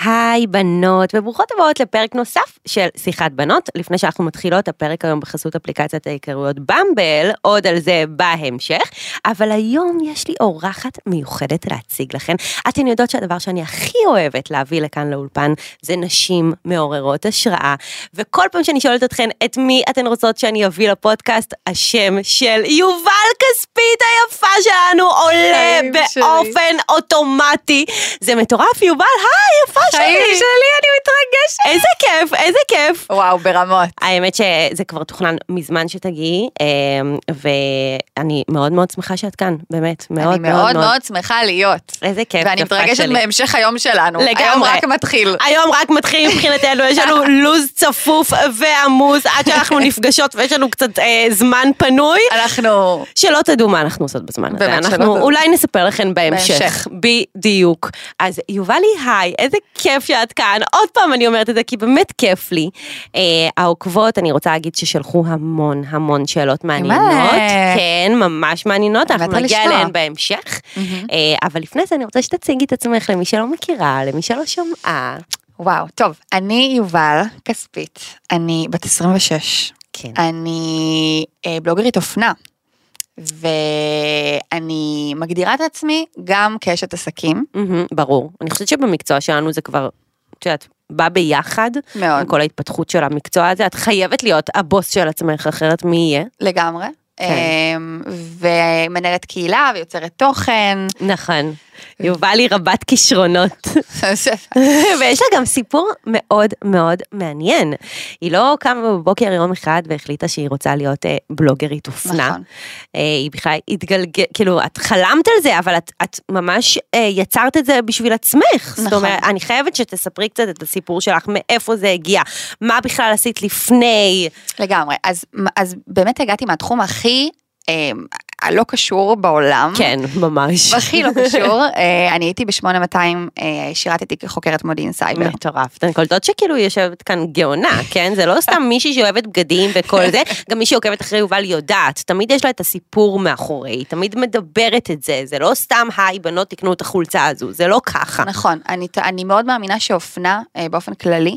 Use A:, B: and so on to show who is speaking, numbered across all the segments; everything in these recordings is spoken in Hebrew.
A: היי בנות, וברוכות הבאות לפרק נוסף של שיחת בנות. לפני שאנחנו מתחילות, הפרק היום בחסות אפליקציית ההיכרויות במבל, עוד על זה בהמשך. אבל היום יש לי אורחת מיוחדת להציג לכן. אתן יודעות שהדבר שאני הכי אוהבת להביא לכאן לאולפן זה נשים מעוררות השראה. וכל פעם שאני שואלת אתכן את מי אתן רוצות שאני אביא לפודקאסט, השם של יובל כספית היפה שלנו עולה
B: חיים שלי.
A: באופן אוטומטי. זה מטורף, יובל, היי, יפה שלי.
B: שלי, אני מתרגשת.
A: איזה כיף, איזה כיף.
B: וואו, ברמות.
A: האמת שזה כבר תוכנן מזמן שתגיעי, אמ, ואני מאוד מאוד שמחה שאת כאן, באמת, מאוד
B: אני מאוד מאוד שמחה להיות.
A: איזה כיף,
B: ואני מתרגשת. מהמשך היום שלנו.
A: לגמרי.
B: היום רק מתחיל.
A: היום רק מתחיל מבחינתנו, יש לנו לו"ז צפוף ועמוס עד שאנחנו נפגשות ויש לנו קצת אה, זמן פנוי.
B: אנחנו...
A: שלא תדעו מה אנחנו עושות בזמן הזה, אנחנו. אולי נספר לכם בהמשך. בדיוק. אז יובלי היי, איזה כיף שאת כאן, עוד פעם אני אומרת את זה כי באמת כיף לי. אה, העוקבות, אני רוצה להגיד ששלחו המון המון שאלות מעניינות. כן, ממש מעניינות, אנחנו נגיע. אליהן בהמשך. אה, אבל לפני זה אני רוצה שתציגי את עצמך למי שלא מכירה, למי שלא שמעה.
B: וואו, טוב, אני יובל כספית, אני בת 26,
A: כן.
B: אני אה, בלוגרית אופנה, ואני מגדירה את עצמי גם כאשת עסקים,
A: מהמם, ברור. אני חושבת שבמקצוע שלנו זה כבר, את יודעת, בא ביחד.
B: מאוד.
A: עם כל ההתפתחות של המקצוע הזה, את חייבת להיות הבוס של עצמך, אחרת מי יהיה?
B: לגמרי,
A: כן.
B: אמ, ומנהלת קהילה ויוצרת תוכן.
A: נכון. יובל היא רבת כישרונות. ויש לה גם סיפור מאוד מאוד מעניין. היא לא קמה בבוקר יום אחד והחליטה שהיא רוצה להיות אה, בלוגרית אופנה.
B: נכון.
A: אה, היא בכלל התגלגל, כאילו, את חלמת על זה, אבל את, את ממש אה, יצרת את זה בשביל עצמך. זאת
B: נכון.
A: אומרת, אני חייבת שתספרי קצת את הסיפור שלך, מאיפה זה הגיע, מה בכלל עשית לפני.
B: לגמרי, אז, אז באמת הגעתי מהתחום הכי הלא קשור בעולם.
A: כן, ממש.
B: הכי לא קשור, אה, אני הייתי ב-8200, אה, שירתתי כחוקרת מודיעין סייבר.
A: מטורף. קולטות שכאילו יושבת כאן גאונה, כן? זה לא סתם מישהי שאוהבת בגדים וכל זה, גם מי שעוקבת אחרי יובל יודעת, תמיד יש לה את הסיפור מאחורי, תמיד מדברת את זה, זה לא סתם היי בנות תקנו את החולצה הזו, זה לא ככה.
B: נכון, אני, אני מאוד מאמינה שאופנה אה, באופן כללי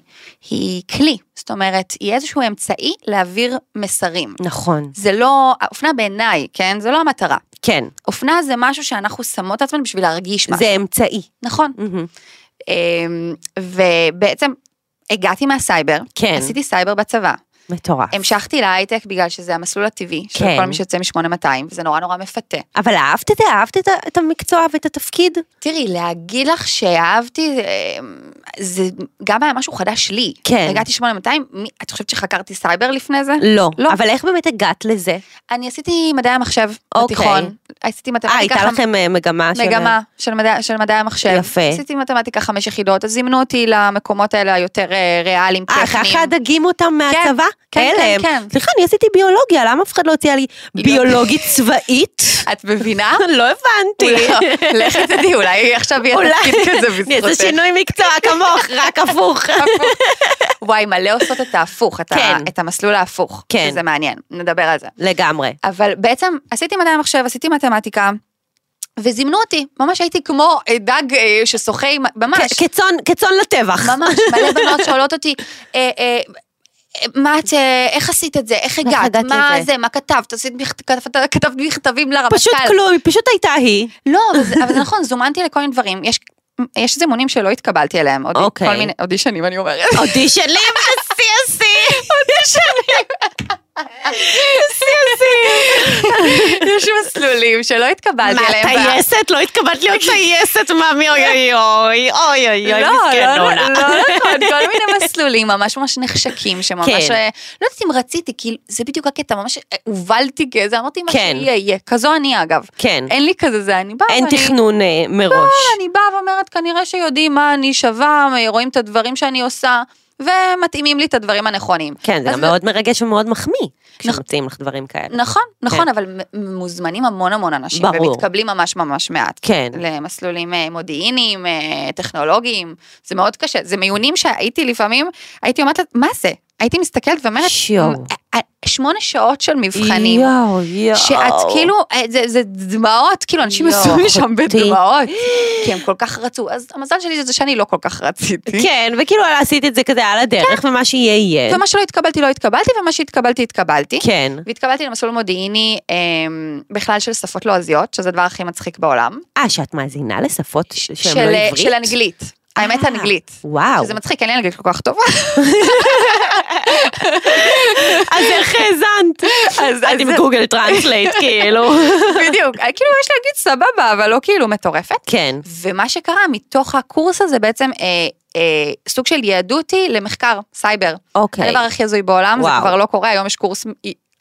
B: היא כלי, זאת אומרת, היא איזשהו אמצעי להעביר מסרים.
A: נכון,
B: זה לא, אופנה בעיניי, כן? זה לא המטרה.
A: כן,
B: אופנה זה משהו שאנחנו שמות עצמנו בשביל להרגיש משהו.
A: זה אמצעי.
B: נכון. אמ, ובעצם הגעתי מהסייבר,
A: כן.
B: עשיתי סייבר בצבא,
A: מטורף.
B: המשכתי להייטק בגלל שזה המסלול הטבעי של
A: כן.
B: כל מי שיוצא מ-8200, וזה נורא נורא מפתה.
A: אבל אהבת את זה? אהבת את את המקצוע ואת התפקיד?
B: תראי, להגיד לך שאהבתי, אמ, זה גם היה משהו חדש לי.
A: כן.
B: הגעתי 8200, מי- את חושבת שחקרתי סייבר לפני זה?
A: לא.
B: לא.
A: אבל איך באמת הגעת לזה?
B: אני עשיתי מדעי המחשב
A: אוקיי.
B: בתיכון. עשיתי
A: אה,
B: מתמטיקה.
A: הייתה
B: חמ-
A: לכם אה, מגמה של...
B: מגמה של מדעי, של מדעי המחשב.
A: יפה.
B: עשיתי מתמטיקה חמש יחידות, אז זימנו אותי למקומות האלה היותר אה, ריאליים,
A: אה,
B: טכניים.
A: ככה הדגים אותם מהצבא?
B: כן,
A: הלם.
B: כן, כן.
A: סליחה, אני עשיתי ביולוגיה, למה אף אחד לא הציע לי ביולוגית צבאית?
B: את מבינה?
A: לא הבנתי.
B: לכי תדעי, אולי עכשיו יהיה תפקיד כזה בזכותך.
A: שינוי מקצוע כמוך, רק הפוך.
B: וואי, מלא עושות את ההפוך, את
A: כן.
B: את המסלול ההפוך.
A: כן.
B: שזה מעניין, נדבר על זה.
A: לגמרי.
B: אבל בעצם עשיתי מדעי המחשב, עשיתי מתמטיקה, וזימנו אותי, ממש הייתי כמו דג אה, ששוחה, ממש,
A: כצאן- כצאן לטבח.
B: ממש, מלא בנות שואלות אותי, אה, אה, מה את, אה, איך עשית את זה, איך הגעת, מה
A: לזה?
B: זה, מה כתבת, עשית כתבת כתבת מכתבים לרמטכ"ל.
A: פשוט כלום, היא פשוט הייתה היא.
B: לא, אבל זה- אבל זה נכון, זומנתי לכל מיני דברים, יש... יש זימונים שלא התקבלתי אליהם, עוד
A: אוקיי.
B: כל מיני אודישנים אני אומרת.
A: אודישנים בשיא השיא.
B: יש מסלולים שלא התקבלתי
A: מה,
B: אליהם.
A: טייסת? לא התקבלת להיות טייסת, מאמי, אוי אוי אוי, אוי אוי אוי,
B: לא, לא,
A: מסכנונה.
B: לא נכון, כל מיני מסלולים ממש ממש נחשקים, שממש,
A: כן.
B: אה, לא יודעת אם רציתי, כי זה בדיוק הקטע, ממש אה, הובלתי כזה, אמרתי מה
A: כן.
B: שיהיה, יהיה, כזו אני אגב.
A: כן,
B: אין לי כזה זה, אני באה
A: אין
B: ואני-
A: תכנון אה, מראש.
B: אני באה ואומרת, כנראה שיודעים מה אני שווה, רואים את הדברים שאני עושה, ומתאימים לי את הדברים הנכונים.
A: כן, זה גם מאוד מרגש ומאוד מחמיא, כשמוצאים לך דברים כאלה.
B: נכון, נכון, אבל מ- מוזמנים המון המון אנשים,
A: כן. ברור.
B: ומתקבלים ממש ממש מעט.
A: כן.
B: למסלולים אה, מודיעיניים, אה, טכנולוגיים, זה מאוד קשה, זה מיונים שהייתי לפעמים, הייתי אומרת, מה זה? הייתי מסתכלת ואומרת,
A: שיו.
B: "מ- שמונה שעות של מבחנים.
A: יואו, יואו.
B: שאת כאילו, אה, זה, זה דמעות, כאילו אנשים לי שם. בדמעות, כי הם כל כך רצו, אז המזל שלי זה שאני לא כל כך רציתי.
A: כן, וכאילו עשית את זה כזה על הדרך, ומה שיהיה יהיה.
B: ומה שלא התקבלתי לא התקבלתי, ומה שהתקבלתי התקבלתי.
A: כן.
B: והתקבלתי למסלול מודיעיני אה, בכלל של שפות לועזיות, שזה הדבר הכי מצחיק בעולם.
A: אה, שאת מאזינה לשפות שהן
B: של,
A: לא
B: אה,
A: עברית?
B: של אנגלית. האמת
A: אה,
B: אנגלית.
A: וואו.
B: שזה מצחיק, אין לי אנגלית כל כך טובה.
A: אז איך האזנת?
B: אז-
A: את עם
B: אז-
A: Google Translate, כאילו.
B: בדיוק, אה, כאילו יש להגיד סבבה, אבל לא כאילו מטורפת.
A: כן.
B: ומה שקרה מתוך הקורס הזה בעצם אה, סוג של ייעדו אותי למחקר סייבר.
A: אוקיי.
B: הדבר הכי הזוי בעולם, זה
A: וואו.
B: כבר לא קורה, היום יש קורס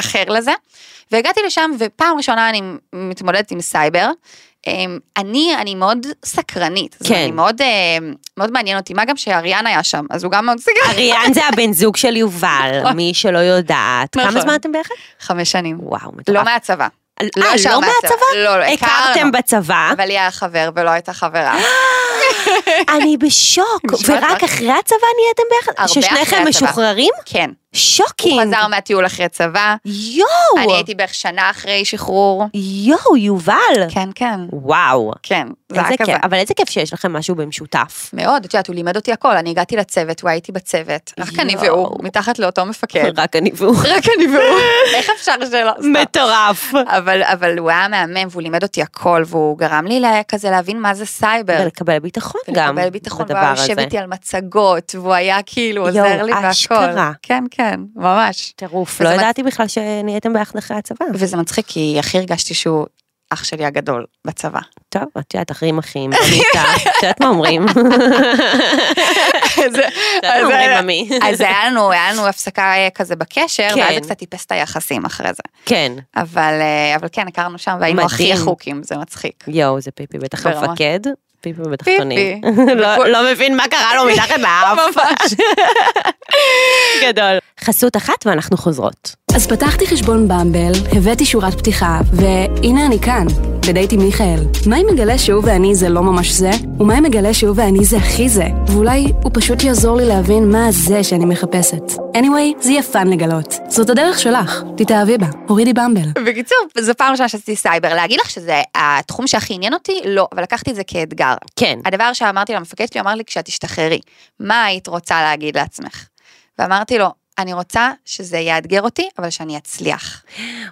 B: אחר לזה. והגעתי לשם, ופעם ראשונה אני מתמודדת עם סייבר. אמ, אני, אני מאוד סקרנית,
A: כן.
B: אני מאוד, אה, מאוד מעניין אותי, מה גם שאריאן היה שם, אז הוא גם מאוד סקרן.
A: אריאן זה הבן זוג של יובל, מי שלא יודעת. כמה
B: נכון.
A: זמן אתם ביחד?
B: חמש שנים.
A: וואו, מטורף.
B: לא מהצבא.
A: אה,
B: ישר
A: לא
B: מהצבא. לא, לא,
A: הכרתם. בצבא?
B: אבל לי היה חבר ולא הייתה חברה.
A: אני בשוק. ורק? אחרי הצבא נהייתם ביחד? ששניכם. משוחררים?
B: כן. הוא
A: שוקינג.
B: חזר מהטיול אחרי צבא.
A: יואו.
B: אני הייתי בערך שנה אחרי שחרור.
A: יואו, יובל.
B: כן, כן.
A: וואו.
B: כן, זה
A: איזה
B: היה כזה.
A: כיף, אבל איזה כיף שיש לכם משהו במשותף.
B: מאוד, את יודעת, הוא לימד אותי הכל, אני הגעתי לצוות, הוא הייתי בצוות, רק אני
A: יואו.
B: והוא, מתחת לאותו מפקד.
A: רק אני והוא.
B: רק אני והוא, איך אפשר שלא?
A: מטורף.
B: אבל, אבל הוא היה מהמם, והוא לימד אותי הכל, והוא גרם לי לה- כזה להבין מה זה סייבר.
A: ולקבל ביטחון גם
B: ולקבל ביטחון, והוא יושב. איתי על מצגות, והוא היה כאילו
A: יואו,
B: עוזר לי והכל.
A: אשכרה.
B: כן, כן, ממש.
A: טירוף, לא
B: מצ-
A: ידעתי בכלל שנהייתם ביחד אחרי הצבא.
B: וזה מצחיק, כי הכי הרגשתי שהוא אח שלי הגדול בצבא.
A: טוב, את יודעת, אחים אחים, במיטה, את יודעת מה אומרים?
B: אז- היה לנו, היה לנו הפסקה אה, כזה בקשר,
A: כן.
B: ואז זה קצת טיפס את היחסים אחרי זה.
A: כן,
B: אבל, אה, אבל כן, הכרנו שם והיינו הכי. רחוקים, זה מצחיק.
A: יואו, זה פיפי בטח. המפקד. פיפי בתחתונים. לא- לא מבין מה קרה לו מתחת לאף.
B: ממש.
A: גדול. חסות אחת ואנחנו חוזרות.
C: אז פתחתי חשבון במבל, הבאתי שורת פתיחה, והנה אני כאן, בדייט עם מיכאל. מה אם מגלה שהוא ואני זה לא ממש זה? ומה אם מגלה שהוא ואני זה הכי זה? ואולי הוא פשוט יעזור לי להבין מה זה שאני מחפשת. anyway, זה יהיה fun לגלות. זאת הדרך שלך, תתאהבי בה, הורידי Bumble.
B: בקיצור, זו פעם ראשונה שעשיתי סייבר. להגיד לך שזה התחום שהכי עניין אותי? לא, אבל לקחתי את זה כאתגר.
A: כן.
B: הדבר שאמרתי למפקד שלי, אמר לי, כשאת תשתחררי, מה היית רוצה להגיד לעצמך? ואמרתי לו, אני רוצה שזה יאתגר אותי, אבל שאני אצליח.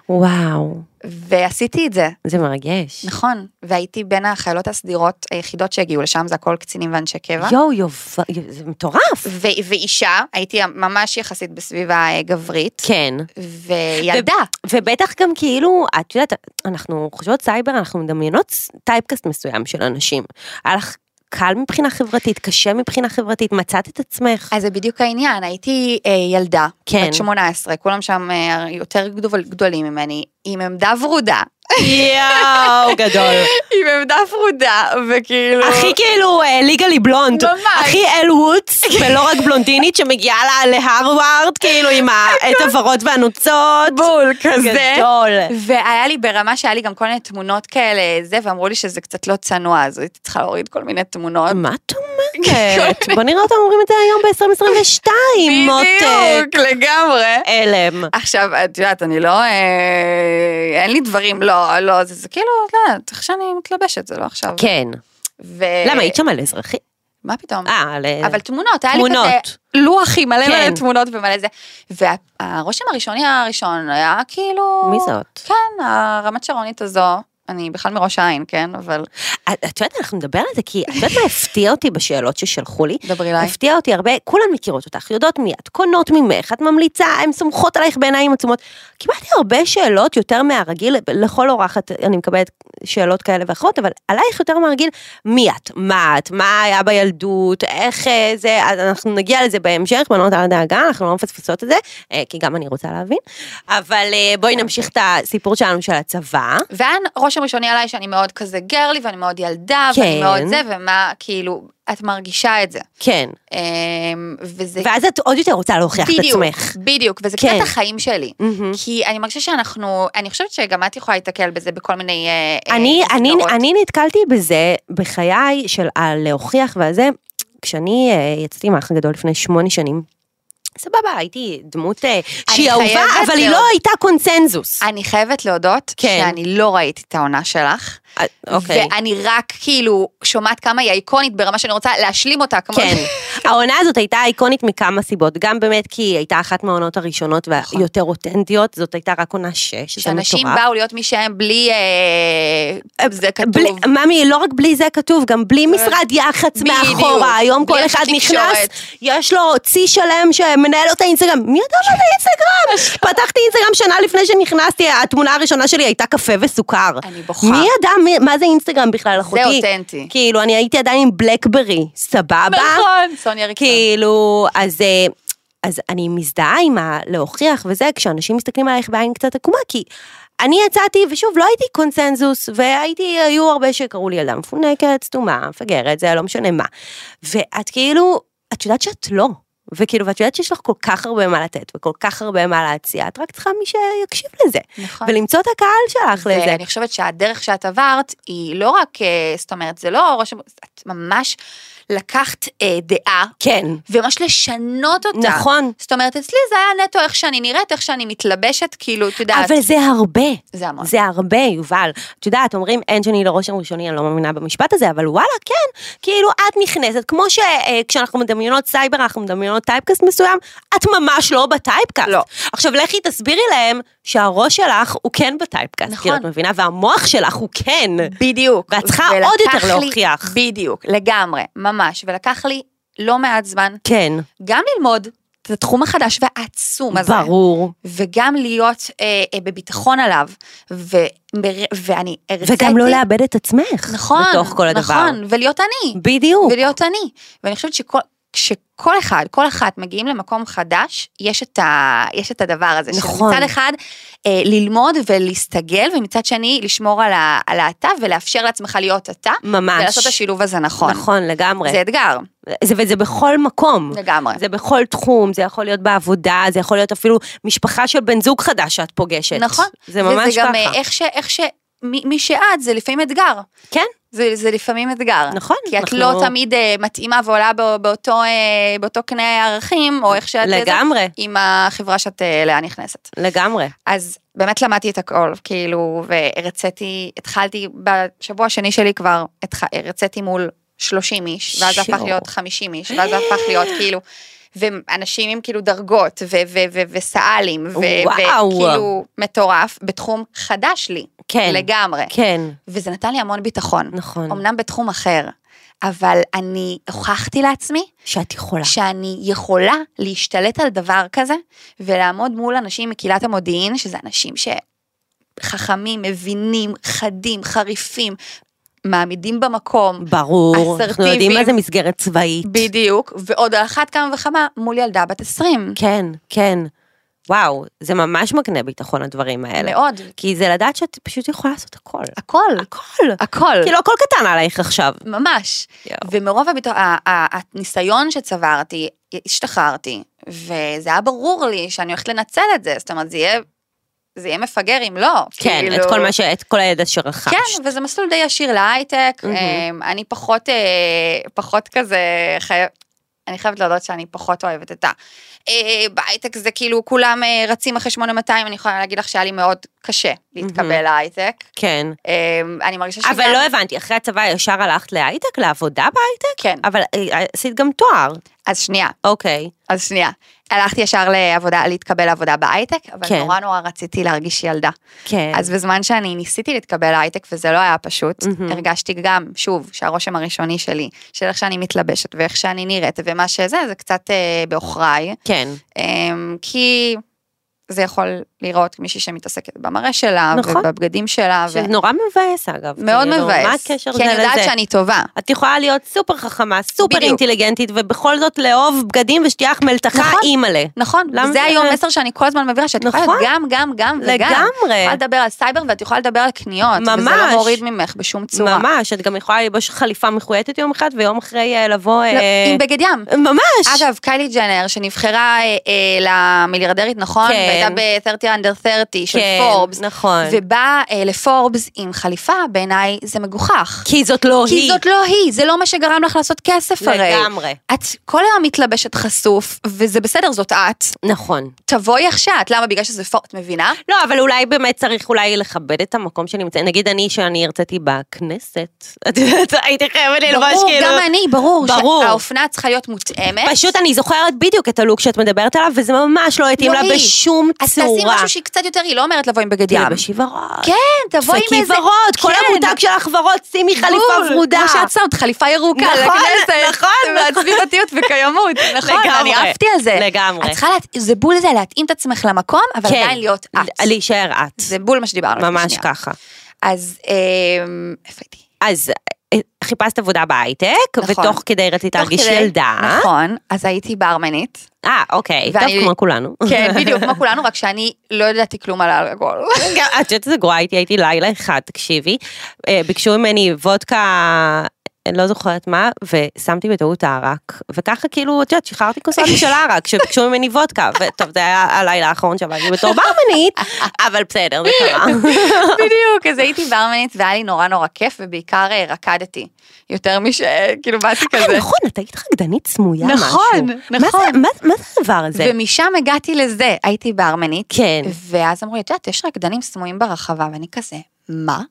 A: וואו,
B: ועשיתי את זה,
A: זה מרגש.
B: נכון. והייתי בין החיילות הסדירות היחידות שהגיעו לשם, זה הכל קצינים ואנשי קבע.
A: יואו, יובל, זה מטורף.
B: ו- ואישה, הייתי ממש יחסית בסביבה אה, גברית,
A: כן.
B: וילדה.
A: ובטח גם כאילו, את יודעת, אנחנו חושבות סייבר, אנחנו מדמיינות typecast מסוים של אנשים. היה לך קל מבחינה חברתית, קשה מבחינה חברתית, מצאת את עצמך.
B: אז זה בדיוק העניין, הייתי אה, ילדה,
A: כן.
B: בת 18, כולם שם אה, יותר גדול, גדולים ממני, עם עמדה ורודה,
A: יואו, גדול.
B: עם עמדה ורודה, וכאילו...
A: הכי כאילו ליגלי בלונד,
B: ממש.
A: הכי אל ווטס, ולא רק בלונדינית שמגיעה לה להרווארד, כאילו עם את הוורוד והנוצות.
B: בול כזה.
A: גדול.
B: והיה לי ברמה שהיה לי גם כל מיני תמונות כאלה, זה, ואמרו לי שזה קצת לא צנוע, אז הייתי צריכה להוריד כל מיני תמונות.
A: מה את אומרת? בוא נראה אותם אומרים את זה היום ב-2022, מותק.
B: בדיוק, לגמרי.
A: הלם.
B: עכשיו, את יודעת, אני לא, אה, אין לי דברים, לא, לא, זה, זה כאילו, לא יודעת, איך שאני מתלבשת, זה לא עכשיו.
A: כן.
B: ו...
A: למה, היית שם על אזרחי?
B: מה פתאום?
A: אה, על...
B: אבל תמונות, היה לי. כזה לוח עם מלא
A: כן.
B: מלא תמונות ומלא זה. והרושם הראשוני הראשון היה כאילו...
A: מי זאת?
B: כן, הרמת שרונית הזו, אני בכלל מראש העין, כן, אבל
A: את יודעת, אנחנו נדבר על זה, כי את יודעת מה הפתיע אותי בשאלות ששלחו לי?
B: דברי אליי.
A: הפתיע אותי הרבה, כולן מכירות אותך, יודעות מי את, קונות ממך, את ממליצה, הן סומכות עלייך בעיניים עצומות. קיבלתי הרבה שאלות יותר מהרגיל, לכל אורחת אני מקבלת שאלות כאלה ואחרות, אבל עלייך יותר מהרגיל, מי את, מה את, מה היה בילדות, איך אה, זה, אנחנו נגיע לזה בהמשך, בנות אל דאגה, אנחנו לא מפספסות את זה, אה, כי גם אני רוצה להבין, אבל אה, בואי נמשיך את הסיפור שלנו של הצבא.
B: והיה רושם ראשוני עליי שאני מאוד כזה גרלי ואני מאוד ילדה
A: כן.
B: ואני מאוד זה ומה כאילו את מרגישה את זה.
A: כן,
B: אמ, וזה
A: ואז את עוד יותר רוצה להוכיח את
B: בדיוק,
A: עצמך.
B: בדיוק וזה
A: כן.
B: קצת החיים שלי.
A: מהמם.
B: כי אני מרגישה שאנחנו אני חושבת שגם את יכולה להתקל בזה בכל מיני אה, אה,
A: אני, אני. אני נתקלתי בזה בחיי של הלהוכיח והזה, כשאני אה, יצאתי מהאח הגדול לפני שמונה שנים, סבבה, הייתי דמות אה, שהיא אהובה, אבל היא
B: להוד-
A: לא הייתה קונצנזוס.
B: אני חייבת להודות
A: כן.
B: שאני לא ראיתי את העונה שלך.
A: אה, אוקיי.
B: ואני רק כאילו שומעת כמה היא איקונית ברמה שאני רוצה להשלים אותה. כמו...
A: כן, העונה הזאת הייתה איקונית מכמה סיבות, גם באמת כי היא הייתה אחת מהעונות הראשונות והיותר אותנטיות, זאת הייתה רק עונה שש, שזה
B: שאנשים
A: מטורף.
B: באו להיות מי שהם בלי אה, זה
A: בלי,
B: כתוב.
A: ממי, לא רק בלי זה כתוב, גם בלי משרד יח"צ. מאחורה, היום
B: בלי
A: כל אחד נכנס. יש לו צי שלם שמנהל לו את האינסטגרם, מי ידע מה זה אינסטגרם? פתחתי אינסטגרם שנה לפני שנכנסתי, התמונה הראשונה שלי הייתה קפה וסוכר.
B: אני בוכה.
A: מי ידע מי- מה זה אינסטגרם בכלל, אחותי?
B: אותנטי.
A: כאילו, אני הייתי עדיין עם בלקברי, סבבה?
B: נכון, סוניה ריקסון.
A: כאילו, אז... אה, אז אני מזדהה עם הלהוכיח וזה, כשאנשים מסתכלים עלייך בעין קצת עקומה, כי אני יצאתי, ושוב, לא הייתי קונצנזוס, והייתי, היו הרבה שקראו לי ילדה מפונקת, סתומה, מפגרת, זה לא משנה מה. ואת כאילו, את יודעת שאת לא. וכאילו, ואת יודעת שיש לך כל כך הרבה מה לתת, וכל כך הרבה מה להציע, את רק צריכה מי שיקשיב לזה.
B: נכון.
A: ולמצוא את הקהל שלך לזה.
B: ואני חושבת שהדרך שאת עברת היא לא רק, אה, זאת אומרת, זה לא את ממש לקחת אה, דעה.
A: כן.
B: וממש לשנות אותה.
A: נכון.
B: זאת אומרת, אצלי זה היה נטו איך שאני נראית, איך שאני מתלבשת, כאילו, את יודעת.
A: אבל זה הרבה.
B: זה המון.
A: זה הרבה, יובל. את יודעת, אומרים, אין שני לרושם ראשוני, אני לא מאמינה במשפט הזה, אבל וואלה, כן. כאילו, את נכנסת, כמו שכשאנחנו מדמיינות סייבר, אנחנו מדמיינות typecast מסוים, את ממש לא בטייפקאסט.
B: לא.
A: עכשיו, לכי תסבירי להם שהראש שלך הוא כן בטייפקאסט.
B: נכון.
A: כאילו, את מבינה? והמוח שלך הוא כן.
B: בדיוק.
A: ואת צריכה עוד יותר
B: לי-
A: להוכיח.
B: בדיוק, לגמרי, ממש. ולקח לי לא מעט זמן
A: כן,
B: גם ללמוד את התחום החדש והעצום הזה.
A: ברור.
B: וגם להיות אה, אה, בביטחון עליו. ו, ואני הרציתי...
A: וגם לא לאבד את עצמך.
B: נכון,
A: בתוך כל הדבר.
B: נכון, ולהיות אני.
A: בדיוק.
B: ולהיות אני. ואני חושבת שכל... כשכל אחד, כל אחת מגיעים למקום חדש, יש את, ה, יש את הדבר הזה.
A: נכון.
B: שמצד אחד, אה, ללמוד ולהסתגל, ומצד שני, לשמור על, ה, על האתה ולאפשר לעצמך להיות אתה.
A: ממש.
B: ולעשות את השילוב הזה נכון.
A: נכון, לגמרי.
B: זה אתגר,
A: זה, וזה בכל מקום.
B: לגמרי.
A: זה בכל תחום, זה יכול להיות בעבודה, זה יכול להיות אפילו משפחה של בן זוג חדש שאת פוגשת.
B: נכון.
A: זה ממש
B: וזה גם
A: ככה.
B: אה, איך ש... איך ש... מי מי שאת זה לפעמים אתגר.
A: כן,
B: זה, זה לפעמים אתגר.
A: נכון,
B: כי את
A: אנחנו-
B: לא תמיד אה, מתאימה ועולה בא- באותו, אה, באותו קנה ערכים, או איך שאת...
A: לגמרי.
B: עם החברה שאת אה, אליה נכנסת.
A: לגמרי.
B: אז באמת למדתי את הכל, כאילו, והרציתי, התחלתי, בשבוע השני שלי כבר, התח... הרציתי מול 30 איש, ואז זה הפך. להיות 50 איש, ואז זה הפך להיות כאילו, ואנשים עם כאילו דרגות, ו- ו- ו- וסא"לים, ו-. וכאילו מטורף, בתחום חדש לי,
A: כן.
B: לגמרי.
A: כן,
B: וזה נתן לי המון ביטחון.
A: נכון.
B: אמנם בתחום אחר, אבל אני הוכחתי לעצמי
A: שאת יכולה.
B: שאני יכולה להשתלט על דבר כזה, ולעמוד מול אנשים מקהילת המודיעין, שזה אנשים שחכמים, מבינים, חדים, חריפים, מעמידים במקום.
A: ברור, אנחנו
B: אסרטיביים.
A: יודעים מה זה מסגרת צבאית.
B: בדיוק, ועוד על אחת כמה וכמה מול ילדה בת 20.
A: כן, כן. וואו, זה ממש מקנה ביטחון הדברים האלה.
B: מאוד.
A: כי זה לדעת שאת פשוט יכולה לעשות הכל.
B: הכל.
A: הכל.
B: הכל.
A: כאילו הכל קטן עלייך עכשיו.
B: ממש.
A: יואו.
B: ומרוב הביטוח, ה- ה- הניסיון שצברתי, השתחררתי, וזה היה ברור לי שאני הולכת לנצל את זה, זאת אומרת, זה יהיה, זה יהיה מפגר אם לא.
A: כן,
B: כאילו-
A: את כל מה ש... את כל הידע שרכשת.
B: כן, וזה מסלול די ישיר להייטק. אמ, אני פחות, אה, פחות כזה, חייב, אני חייבת להודות שאני פחות אוהבת את ה... אה, בהייטק זה כאילו כולם אה, רצים אחרי 8200, אני יכולה להגיד לך שהיה לי מאוד קשה להתקבל להייטק.
A: כן.
B: אמ, אני מרגישה שגם...
A: אבל לא הבנתי, אחרי הצבא ישר הלכת להייטק, לעבודה בהייטק?
B: כן.
A: אבל אה, עשית גם תואר.
B: אז שנייה,
A: אוקיי.
B: אז שנייה. הלכתי ישר לעבודה, להתקבל לעבודה בהייטק, אבל
A: כן.
B: נורא נורא רציתי להרגיש ילדה.
A: כן.
B: אז בזמן שאני ניסיתי להתקבל להייטק וזה לא היה פשוט,
A: מהמם.
B: הרגשתי גם, שוב, שהרושם הראשוני שלי, של איך שאני מתלבשת ואיך שאני נראית ומה שזה, זה קצת אה, בעוכריי.
A: כן.
B: אה, כי זה יכול לראות מישהי שמתעסקת במראה שלה,
A: נכון.
B: ובבגדים שלה,
A: שזה נורא מבאס אגב.
B: מאוד
A: כאילו,
B: מבאס.
A: מה הקשר
B: כי
A: זה
B: אני יודעת
A: לזה?
B: שאני טובה.
A: את יכולה להיות סופר חכמה, סופר
B: בדיוק.
A: אינטליגנטית, ובכל זאת לאהוב בגדים ושתייה לך מלתחה
B: נכון.
A: אימא'לה.
B: נכון, וזה
A: זה-
B: היום מסר שאני כל הזמן מבהירה, שאת יכולה
A: נכון.
B: להיות גם, גם, גם וגם.
A: לגמרי.
B: את יכולה לדבר על סייבר ואת יכולה לדבר על קניות. וזה
A: ממש.
B: לא מוריד ממך בשום צורה.
A: ממש, את גם יכולה ללבוש חליפה מחויטת יום אחד, ויום אחרי אה, לבוא...
B: לא,
A: אה,
B: עם בגד ים.
A: ממש.
B: אגב, קיילי ג'נר, שנבחרה אה, אה, למיליארדרית, נכון?
A: כן.
B: והייתה ב-30 אנדר 30 של
A: כן,
B: פורבס,
A: נכון.
B: ובא אה, לפורבס עם חליפה, בעיניי זה מגוחך.
A: כי זאת לא
B: כי
A: היא.
B: זאת לא היא, זה לא מה שגרם לך לעשות כסף הרי.
A: לגמרי.
B: את כל היום מתלבשת חשוף, וזה בסדר, זאת את.
A: נכון.
B: תבואי איך שאת, למה? בגלל שזה פורבס, את מבינה?
A: לא, אבל אולי באמת צריך אולי לכבד את המקום שנמצא, נגיד אני, שאני הרציתי בכנסת, את יודעת, הייתי חייבת ללבוש
B: ברור,
A: כאילו...
B: גם אני, ברור.
A: ברור.
B: שהאופנה צריכה להיות מותאמת.
A: פשוט אני זוכרת בדיוק את הלוק שאת מדברת עליו, וזה ממש לא התאים
B: לא
A: לה
B: היא.
A: בשום
B: אז
A: צורה.
B: משהו שהיא קצת יותר, היא לא אומרת לבוא עם בגד ים.
A: תהיה בשבע ורוד.
B: כן, תבואי עם איזה...
A: ורוד, כל
B: כן.
A: המותג שלך ורוד, שימי חליפה ורודה.
B: כמו שאת שמת, חליפה ירוקה
A: נכון,
B: לכנסת.
A: נכון,
B: מעצבי פרטיות וקיימות. נכון, אני עפתי על זה.
A: לגמרי.
B: את צריכה, זה בול זה, להתאים את עצמך למקום, אבל
A: כן,
B: עדיין להיות את.
A: להישאר את.
B: זה בול מה שדיברנו.
A: ממש. ככה.
B: אז אמ, איפה הייתי?
A: אז חיפשת עבודה בהייטק,
B: נכון.
A: ותוך כדי רצית להרגיש
B: כדי-
A: ילדה.
B: נכון, אז הייתי ברמנית.
A: אה, אוקיי, טוב,
B: ואני-
A: כמו כולנו.
B: כן, בדיוק, כמו כולנו, רק שאני לא ידעתי כלום על האלכוהול.
A: את יודעת איזה גרועה הייתי, הייתי לילה אחד, תקשיבי, אה, ביקשו ממני וודקה, אני לא זוכרת מה, ושמתי בטעות הערק, וככה כאילו, את יודעת, שחררתי כוסות של הערק, שביקשו ממני וודקה, וטוב, זה היה הלילה האחרון שעבדתי בתור ברמנית, אבל בסדר, זה קרה.
B: בדיוק, אז הייתי ברמנית והיה לי נורא נורא כיף, ובעיקר אה, רקדתי. יותר מש... כאילו באתי
A: אה,
B: כזה.
A: נכון, את היית רקדנית סמויה משהו.
B: נכון,
A: מה
B: נכון.
A: מה מה זה הדבר הזה?
B: ומשם הגעתי לזה, הייתי ברמנית.
A: כן.
B: ואז אמרו לי, את יודעת, יש רקדנים סמויים ברחבה, ואני כזה, מה?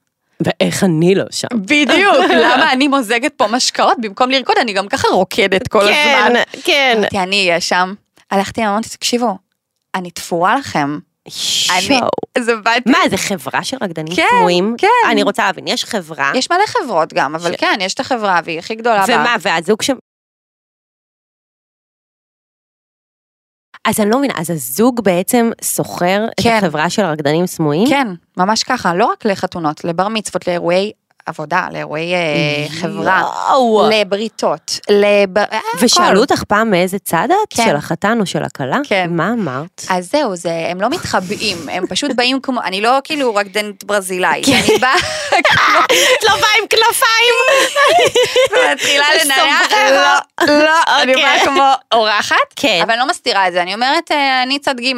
A: ואיך אני לא שם.
B: בדיוק, למה אני מוזגת פה משקאות במקום לרקוד, אני גם ככה רוקדת כל
A: כן,
B: הזמן.
A: כן.
B: אמרתי, אני אהיה שם. הלכתי, אמרתי, תקשיבו, אני תפורה לכם. אני, באתי,
A: מה, זה חברה של רקדנים
B: כן,
A: סמויים?
B: כן.
A: אני רוצה להבין, יש חברה,
B: יש מלא חברות גם, אבל
A: ש-
B: כן, יש את החברה, והיא הכי גדולה.
A: ומה. והזוג ש... אז אני לא מבינה, אז הזוג בעצם שוכר את
B: כן.
A: החברה של רקדנים סמויים?
B: כן, ממש ככה, לא רק לחתונות, לבר מצוות, לאירועי עבודה, לאירועי אה, חברה. לבריתות, לב... אה,
A: ושאלו. אותך פעם מאיזה צד את?
B: כן.
A: של החתן או של הכלה?
B: כן.
A: מה אמרת?
B: אז זהו, זה, הם לא מתחבאים, הם פשוט באים כמו, אני לא כאילו רקדנית ברזילאית,
A: כן.
B: אני באה
A: את לא באה עם כנפיים?
B: ומתחילה לנענע. לא, לא, אני
A: אוקיי.
B: באה כמו אורחת,
A: כן.
B: אבל אני לא מסתירה את זה, אני אומרת, אה, אני צד ג'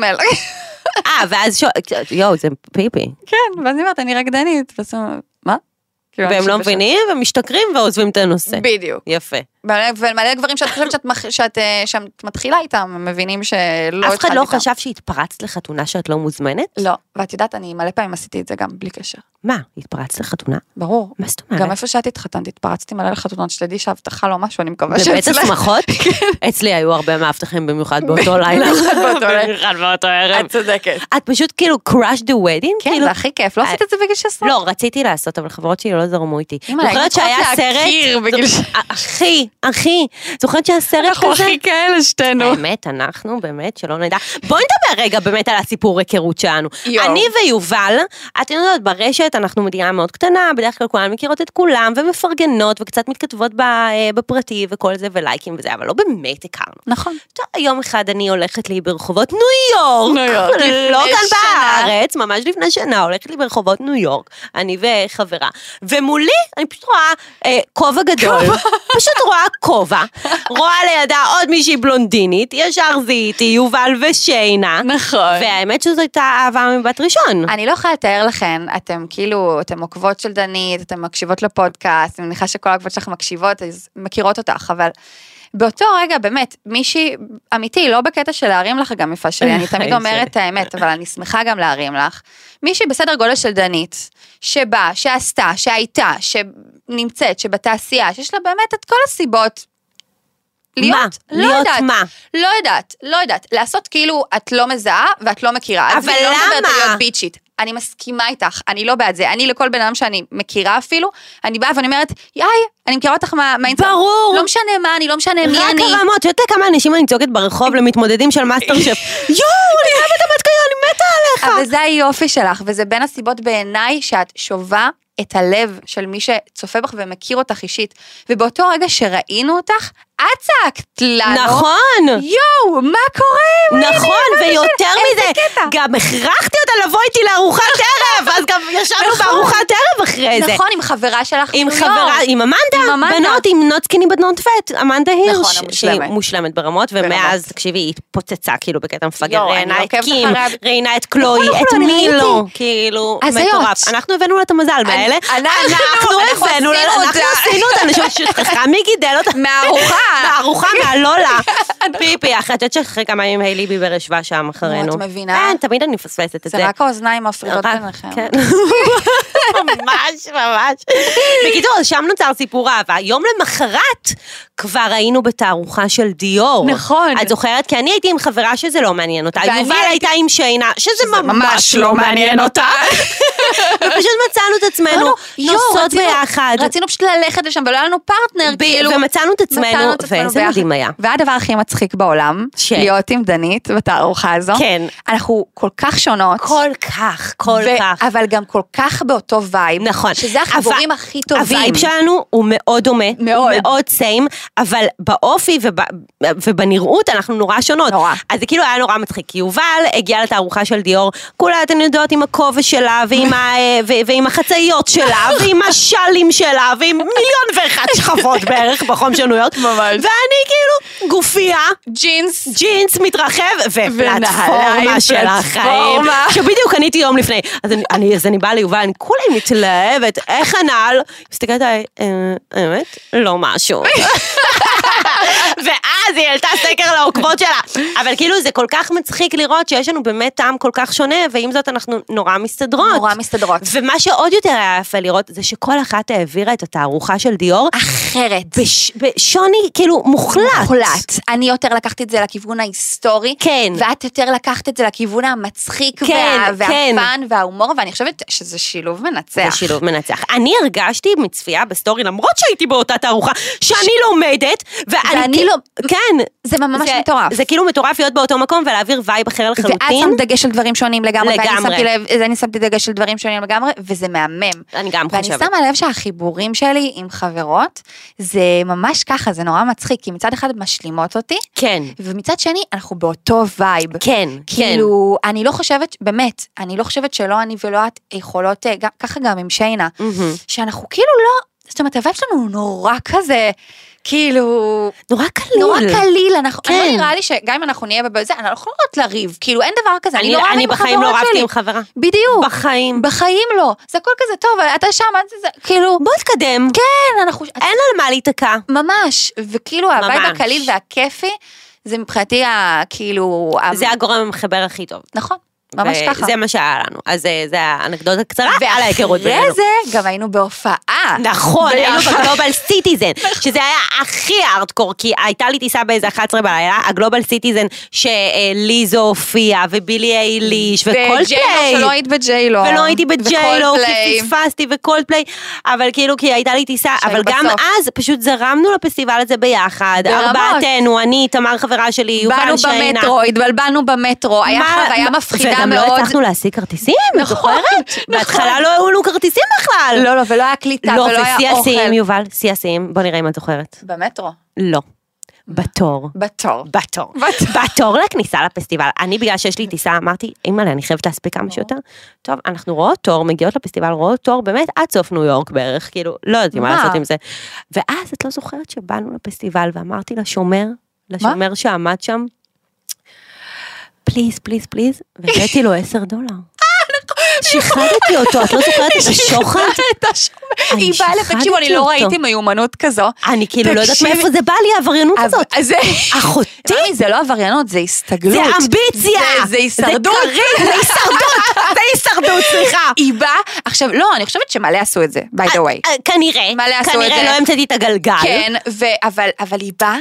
A: אה, ואז שואל, יואו, זה פיפי.
B: כן, ואז אני אומרת, אני רקדנית, ואז הוא אומר, מה? כאילו,
A: והם
B: אני
A: לא מבינים ומשתכרים ועוזבים את הנושא.
B: בדיוק.
A: יפה.
B: מלא- ומלא גברים שאת חושבת שאת, מח- שאת, אה, שאת מתחילה איתם, מבינים שלא
A: אף אחד
B: התחלתי
A: לא
B: איתם.
A: חשב שהתפרצת לחתונה שאת לא מוזמנת?
B: לא, ואת יודעת, אני מלא פעמים עשיתי את זה גם בלי קשר.
A: מה, התפרצת לחתונה?
B: ברור.
A: מה זאת אומרת?
B: גם איפה שאת התחתנת, התפרצתי מלא לחתונות, שתדעי שהבטחה לא משהו, אני מקווה
A: בבית
B: שאצלך.
A: השמחות? אצלי היו הרבה מאבטחים במיוחד באותו לילה.
B: במיוחד באותו
A: ערב.
B: את צודקת.
A: את פשוט כאילו crush the wedding?
B: כן,
A: כאילו-
B: זה הכי כיף, לא עשית את זה בגיל 16?
A: לא, רציתי לעשות, אבל חברות שלי לא זרמו איתי.
B: אימא,
A: זוכרת שהיה סרט?
B: להכיר בגיל
A: זוכ- אחי, אחי, זוכרת שהיה סרט
B: אנחנו
A: כזה?
B: הכי כאלה שתינו.
A: האמת, אנחנו באמת, שלא נדע. בואי נדבר רגע באמת על הסיפור היכרות שלנו.
B: יואו.
A: אני ויובל, את יודעת, ברשת אנחנו מדינה מאוד קטנה, בדרך כלל כולן מכירות את כולם, ומפרגנות, וקצת מתכתבות אה, בפרטי וכל זה, ולייקים וזה, אבל לא באמת הכרנו.
B: נכון.
A: טוב, יום אחד אני הולכת לי ברחובות ניו יורק.
B: ניו יורק,
A: לא כאן
B: שנה.
A: בארץ, ממש לפני שנה, הולכת לי ברחובות ניו יורק, אני וחברה. ומולי, אני פשוט רואה אה, כובע גדול. פשוט רואה כובע. רואה לידה עוד מישהי בלונדינית, ישר זיהיתי, יובל ושיינה.
B: נכון.
A: והאמת שזו הייתה אהבה מבט ראשון.
B: אני לא יכולה לתאר לכן, אתם כאילו, אתם עוקבות של דנית, אתם מקשיבות לפודקאסט, אני מניחה שכל העוקבות שלך מקשיבות, אז מכירות אותך, אבל באותו רגע, באמת, מישהי, אמיתי, לא בקטע של להרים לך גם יפה שלי, אני תמיד. אומרת את האמת, אבל אני שמחה גם להרים לך. מישהי בסדר גודל של דנית, שבאה, שעשתה, שהייתה, שנמצאת, שבתעשייה, שיש לה באמת את כל הסיבות. להיות,
A: מה?
B: לא
A: להיות
B: יודעת,
A: מה?
B: לא יודעת, לא יודעת, לעשות כאילו את לא מזהה ואת לא מכירה.
A: אבל
B: עזבי, לא מדברת על
A: למה?
B: להיות ביצ'ית. אני מסכימה איתך, אני לא בעד זה. אני לכל בן אדם שאני מכירה אפילו, אני באה ואני אומרת, יאי, אני מכירה אותך מה- מהאינסטגרם.
A: ברור.
B: לא משנה מה, אני לא משנה מי
A: רק
B: אני.
A: הרמות, את יודעת כמה אנשים אני צועקת ברחוב למתמודדים של מאסטר שף. יואו, אני חייבת את המטקריון, אני מתה עליך.
B: אבל זה היופי שלך, וזה בין הסיבות בעיניי שאת שובה את הלב של מי שצופה בך ומכיר אותך אישית. ובאותו רגע שראינו אותך, את צעקת לנו.
A: נכון.
B: יואו, מה קורה?
A: נכון, ויותר מזה. גם הכרחתי אותה לבוא איתי לארוחת ערב, אז גם ישבנו
B: נכון.
A: בארוחת ערב אחרי זה.
B: נכון, עם חברה שלך
A: עם
B: יורק.
A: חברה, עם אמנדה. בנות עם not skinny but not fat, אמנדה הירש,
B: המושלמת.
A: שהיא מושלמת ברמות, ומאז. תקשיבי, היא התפוצצה כאילו בקטע מפגר, ראיינה את קים. ראיינה את קלוי,
B: נכון,
A: את
B: נכון, אני
A: מי
B: ראיתי.
A: לא, כאילו. מטורף. אנחנו הבאנו לה את המזל מהאלה,
B: אנחנו-
A: הבאנו לה, אנחנו. עשינו אותה, אני חושבת ששכחה מי גידל אותה.
B: מהארוחה.
A: מהארוחה, מהלולה. פיפי, אחרי, את יודעת שאחרי כמה ימים היילי ביבר ישבה שם אחרינו.
B: את מבינה?
A: כן, תמיד אני מפספסת את זה.
B: זה רק האוזניים מפרידות
A: רק-
B: ביניכם.
A: כן. ממש, ממש. בקיצור, שם נוצר סיפור אהבה. יום למחרת כבר היינו בתערוכה של דיור.
B: נכון.
A: את זוכרת? כי אני הייתי עם חברה שזה לא מעניין אותה. יובל
B: הייתי-
A: הייתה עם שיינה, שזה
B: זה
A: ממש לא מעניין אותה. ופשוט מצאנו את עצמנו
B: אמרנו, יואו,
A: נוסעות ביחד.
B: רצינו פשוט ללכת לשם ולא היה לנו פרטנר,
A: ב-
B: כאילו.
A: ומצאנו את עצמנו, ואיזה. מדהים היה.
B: והדבר הכי מצחיק בעולם,
A: ש-
B: להיות עם דנית בתערוכה הזו.
A: כן.
B: אנחנו כל כך שונות.
A: כל כך, כל
B: ו-
A: כך.
B: אבל גם כל כך באותו וייב.
A: נכון.
B: שזה החיבורים הכי טובים.
A: הווייב שלנו הוא מאוד דומה.
B: מאוד.
A: מאוד סיים, אבל באופי וב, ובנראות אנחנו נורא שונות.
B: נורא.
A: אז זה כאילו היה נורא מצחיק, כי יובל הגיעה לתערוכה של דיור, כולה, אתן יודעות עם הכובע שלה, ועם, ה, ו, ועם החצאיות שלה, ועם השאלים שלה, ועם מיליון ואחת שכבות בערך בחום יורק.
B: ממש.
A: ואני כאילו גופייה.
B: ג'ינס.
A: ג'ינס מתרחב ופלטפורמה של החיים. שבדיוק קניתי יום לפני. אז אני, אני, אז אני באה ליובל, אני כולי מתלהבת, איך הנעל? מסתכלת עליי, "אה, האמת, לא משהו. ואז היא העלתה סקר לעוקבות שלה. אבל כאילו זה כל כך מצחיק לראות שיש לנו באמת טעם כל כך שונה, ועם זאת אנחנו נורא מסתדרות.
B: נורא מסתדרות.
A: ומה שעוד יותר היה יפה לראות, זה שכל אחת העבירה את התערוכה של דיור
B: אחרת.
A: בש, בשוני כאילו מוחלט.
B: מוחלט. אני יותר לקחתי את זה לכיוון ההיסטורי.
A: כן.
B: ואת יותר לקחת את זה לכיוון המצחיק
A: כן,
B: וה,
A: כן.
B: והפאן וההומור, ואני חושבת שזה שילוב מנצח.
A: זה שילוב מנצח. אני הרגשתי מצפייה בסטורי, למרות שהייתי באותה תערוכה, שאני לומדת, ואני...
B: ואני
A: כאילו-
B: לא-
A: כן.
B: זה ממש
A: זה-
B: מטורף.
A: זה כאילו מטורף להיות באותו מקום ולהעביר וייב אחר
B: ואת
A: לחלוטין.
B: שמת דגש על דברים שונים לגמרי, ואני
A: לגמרי.
B: שמתי לב, ואני שמתי דגש על דברים שונים לגמרי, וזה מהמם.
A: אני גם
B: ואני
A: חושבת.
B: שמה לב שהחיבורים שלי עם חברות, זה ממש ככה, זה נורא מצחיק, כי מצד אחד משלימות אותי,
A: כן.
B: ומצד שני אנחנו באותו וייב.
A: כן, כן.
B: כאילו, אני לא חושבת, באמת, אני לא חושבת שלא אני ולא את יכולות, אה, ככה גם עם שיינה,
A: מהמם.
B: שאנחנו כאילו לא, זאת אומרת, הווייב שלנו הוא נורא כזה, כאילו,
A: נורא קליל.
B: נורא קליל, אנחנו,
A: כן.
B: אני לא נראה לי שגם אם אנחנו נהיה בזה, אנחנו לא יכולות לריב, כאילו אין דבר כזה, אני
A: אני-
B: לא רבה
A: אני
B: עם
A: בחיים לא
B: החברות
A: רבתי
B: שלי.
A: עם חברה.
B: בדיוק.
A: בחיים.
B: בחיים לא. זה הכל כזה טוב, את שם, את זה, כאילו,
A: בוא נתקדם.
B: כן, אנחנו,
A: אין על מה להיתקע.
B: ממש, וכאילו הווייב. הקליל והכיפי, זה מבחינתי ה... כאילו...
A: זה הגורם המחבר הכי טוב.
B: נכון, ממש ככה.
A: זה מה שהיה לנו. אז אה, זה האנקדוטה קצרה על ההיכרות בינינו.
B: ואחרי זה גם היינו בהופעה.
A: נכון, היינו. בגלובל סיטיזן, שזה היה הכי הארדקור, כי הייתה לי טיסה באיזה 11 בלילה, ה Global Citizen שליזו הופיעה, ובילי אייליש,
B: וג'יילו,
A: פליי.
B: שלא היית בג'יילו.
A: ולא הייתי בג'יילו. כי פספסתי פליי, אבל כאילו כי הייתה לי טיסה, אבל גם. אז פשוט זרמנו לפסטיבל הזה ביחד. ארבעתנו, אני, תמר חברה שלי, יובל
B: בעלי
A: ושיינה.
B: במטרו, התבלבלנו במטרו, היה חוויה מפחידה
A: וגם
B: מאוד.
A: לא הצלחנו להשיג כרטיסים, את
B: נכון,
A: זוכרת?
B: נכון.
A: בהתחלה לא היו לנו כרטיסים בכלל.
B: לא, לא, ולא היה קליטה,
A: לא,
B: ולא
A: ושיא
B: היה אוכל.
A: השיאים, יובל, שיא השיאים, בוא נראה אם את זוכרת.
B: במטרו.
A: לא. בתור.
B: בתור.
A: בתור.
B: בתור.
A: לכניסה לפסטיבל. אני, בגלל שיש לי טיסה, אמרתי, אימא'לה, אני חייבת להספיק כמה שיותר. טוב, אנחנו רואות תור, מגיעות לפסטיבל, רואות תור באמת עד סוף ניו יורק בערך, כאילו, לא יודעת מה? לעשות עם זה. ואז את לא זוכרת שבאנו לפסטיבל ואמרתי לשומר, לשומר שעמד שם, פליז, פליז, פליז, והבאתי לו עשר דולר. שיחדתי אותו, את לא זוכרת את השוחד?
B: היא באה
A: שיחדתי
B: תקשיבו, אני לא. ראיתי מיומנות כזו.
A: אני כאילו לא יודעת. מאיפה זה בא לי העבריינות הזאת. אחותי.
B: תראי, זה לא עבריינות, זה הסתגלות.
A: זה אמביציה!
B: זה- הישרדות.
A: זה הישרדות! זה הישרדות, סליחה.
B: היא באה, עכשיו, לא, אני חושבת שמלא עשו את זה, by the way.
A: אה, כנראה,
B: מלא עשו את
A: כנראה
B: זה.
A: לא המצאתי את הגלגל.
B: כן, אבל היא באה,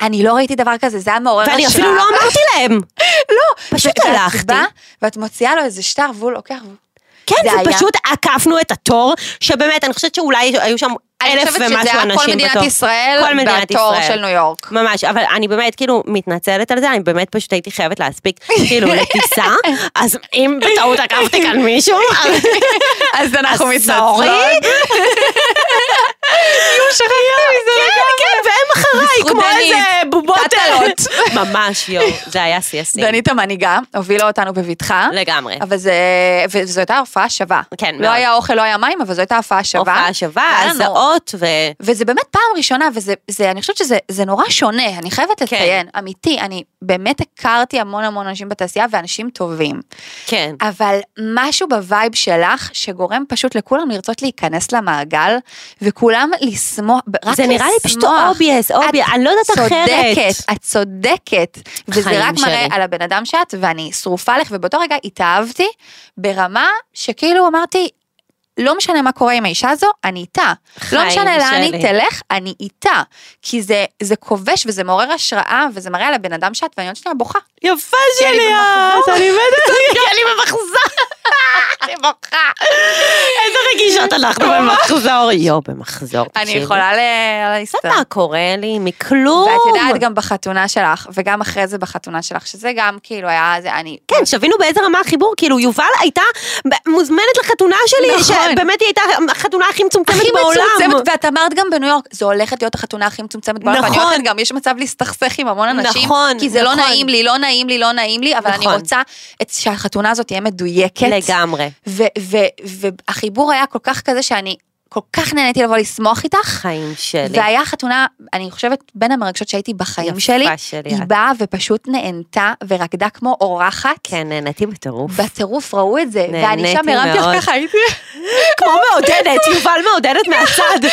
B: אני לא ראיתי דבר כזה, זה היה מעורר השראה.
A: ואני אפילו לא אמרתי להם.
B: לא,
A: פשוט הלכתי.
B: ואת מוציאה לו איזה שטר, והוא לוקח,
A: כן,
B: זה
A: זה
B: היה-
A: פשוט עקפנו את התור, שבאמת, אני חושבת שאולי היו שם
B: אני
A: אלף
B: חושבת
A: ומשהו
B: שזה היה
A: אנשים
B: כל
A: בתור.
B: מדינת ישראל,
A: כל מדינת
B: בתור
A: ישראל.
B: של ניו יורק.
A: ממש, אבל אני באמת כאילו מתנצלת על זה, אני באמת פשוט הייתי חייבת להספיק כאילו לטיסה, אז אם בטעות עקפתי כאן מישהו, אז-
B: אנחנו מתנצלות. יואו, שכחתי מזה
A: כן,
B: לגמרי.
A: כן, והם אחריי, כמו איזה בובות.
B: תת-אלות.
A: ממש, יואו, זה היה שיא השיאים.
B: דנית המנהיגה, הובילה אותנו בבטחה.
A: לגמרי.
B: אבל זה, וזו הייתה הופעה שווה.
A: כן,
B: לא
A: מאוד.
B: היה אוכל, לא היה מים, אבל זו הייתה הופעה שווה.
A: הופעה שווה, הזעות ו...
B: וזה באמת פעם ראשונה, וזה, זה, אני חושבת שזה זה נורא שונה, אני חייבת לציין, אמיתי, אני באמת הכרתי המון המון אנשים בתעשייה ואנשים טובים.
A: כן.
B: אבל משהו בווייב שלך, שגורם פשוט לכולם לרצות להיכנס למעגל, וכולם לשמוח, רק לשמוח.
A: זה נראה לי פשוט obvious, obvious, אני לא יודעת אחרת.
B: צודקת, את צודקת. וזה רק מראה. על הבן אדם שאת, ואני שרופה לך, ובאותו רגע התאהבתי ברמה שכאילו אמרתי, לא משנה מה קורה עם האישה הזו, אני איתה. לא משנה לאן. היא תלך, אני איתה. כי זה, זה כובש וזה מעורר השראה, וזה מראה על הבן אדם שאת, ואני עוד שנייה בוכה.
A: יפה שלי. את, אני מתה, כי אני במחזור.
B: אני בוכה.
A: איזה רגישות אנחנו במחזור. יואו, במחזור.
B: אני. יכולה ל-
A: את
B: להסתר.
A: יודעת מה קורה לי? מכלום.
B: ואת יודעת גם בחתונה שלך, וגם אחרי זה בחתונה שלך, שזה גם כאילו היה, זה אני...
A: כן, שתבינו באיזה רמה החיבור, כאילו יובל הייתה מוזמנת לחתונה שלי,
B: נכון.
A: שבאמת היא הייתה החתונה הכי מצומצמת
B: הכי
A: בעולם.
B: מצומצמת, ואת אמרת גם בניו יורק, זו הולכת להיות החתונה הכי מצומצמת בעולם, ואני
A: נכון.
B: אומרת גם, יש מצב להסתכסך עם המון אנשים,
A: נכון,
B: כי זה לא
A: נכון.
B: נעים לי, לא נעים לי, לא נעים לי, אבל אני
A: נכון.
B: רוצה את- שהחתונה הזאת תהיה מדויקת.
A: לגמרי.
B: והחיבור היה כל כך כזה שאני כל כך נהניתי לבוא לשמוח איתך.
A: חיים שלי.
B: והיה חתונה, אני חושבת, בין המרגשות שהייתי בחיים
A: יפה
B: שלי,
A: שלי
B: היא. באה ופשוט נהנתה ורקדה כמו אורחת.
A: כן, נהניתי בטירוף.
B: בטירוף ראו את זה, ואני
A: נהניתי
B: שם הרמתי. לך ככה, הייתי
A: כמו מעודדת, יובל מעודדת מהצד.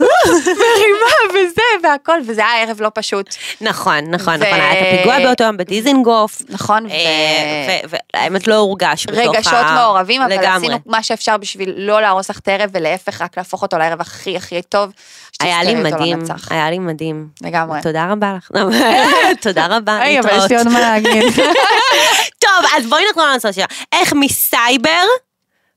B: מרימה וזה והכל, וזה היה ערב לא פשוט.
A: נכון, נכון, נכון, היה את הפיגוע באותו יום בדיזינגוף.
B: נכון, ו...
A: אה, והאמת לא הורגש בתוך ה...
B: רגשות מעורבים, אבל. עשינו מה שאפשר בשביל לא להרוס לך את הערב, ולהפך, רק להפוך אותו לערב הכי הכי טוב.
A: היה לי מדהים. היה לי מדהים.
B: לגמרי.
A: תודה רבה לך. תודה רבה,
B: רגע, אבל יש
A: להתראות.
B: לי עוד מה להגיד.
A: טוב, אז בואי נחזור לנושא שלה. איך מסייבר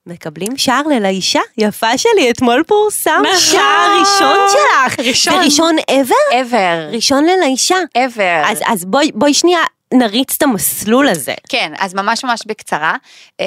A: מקבלים שער ללאישה? יפה שלי, אתמול פורסם
B: נכון.
A: שער ראשון שלך.
B: ראשון.
A: זה ראשון ever?
B: ever,
A: ראשון ללאישה.
B: ever.
A: אז, אז בואי, בואי שנייה נריץ את המסלול הזה.
B: כן, אז ממש ממש בקצרה. אה,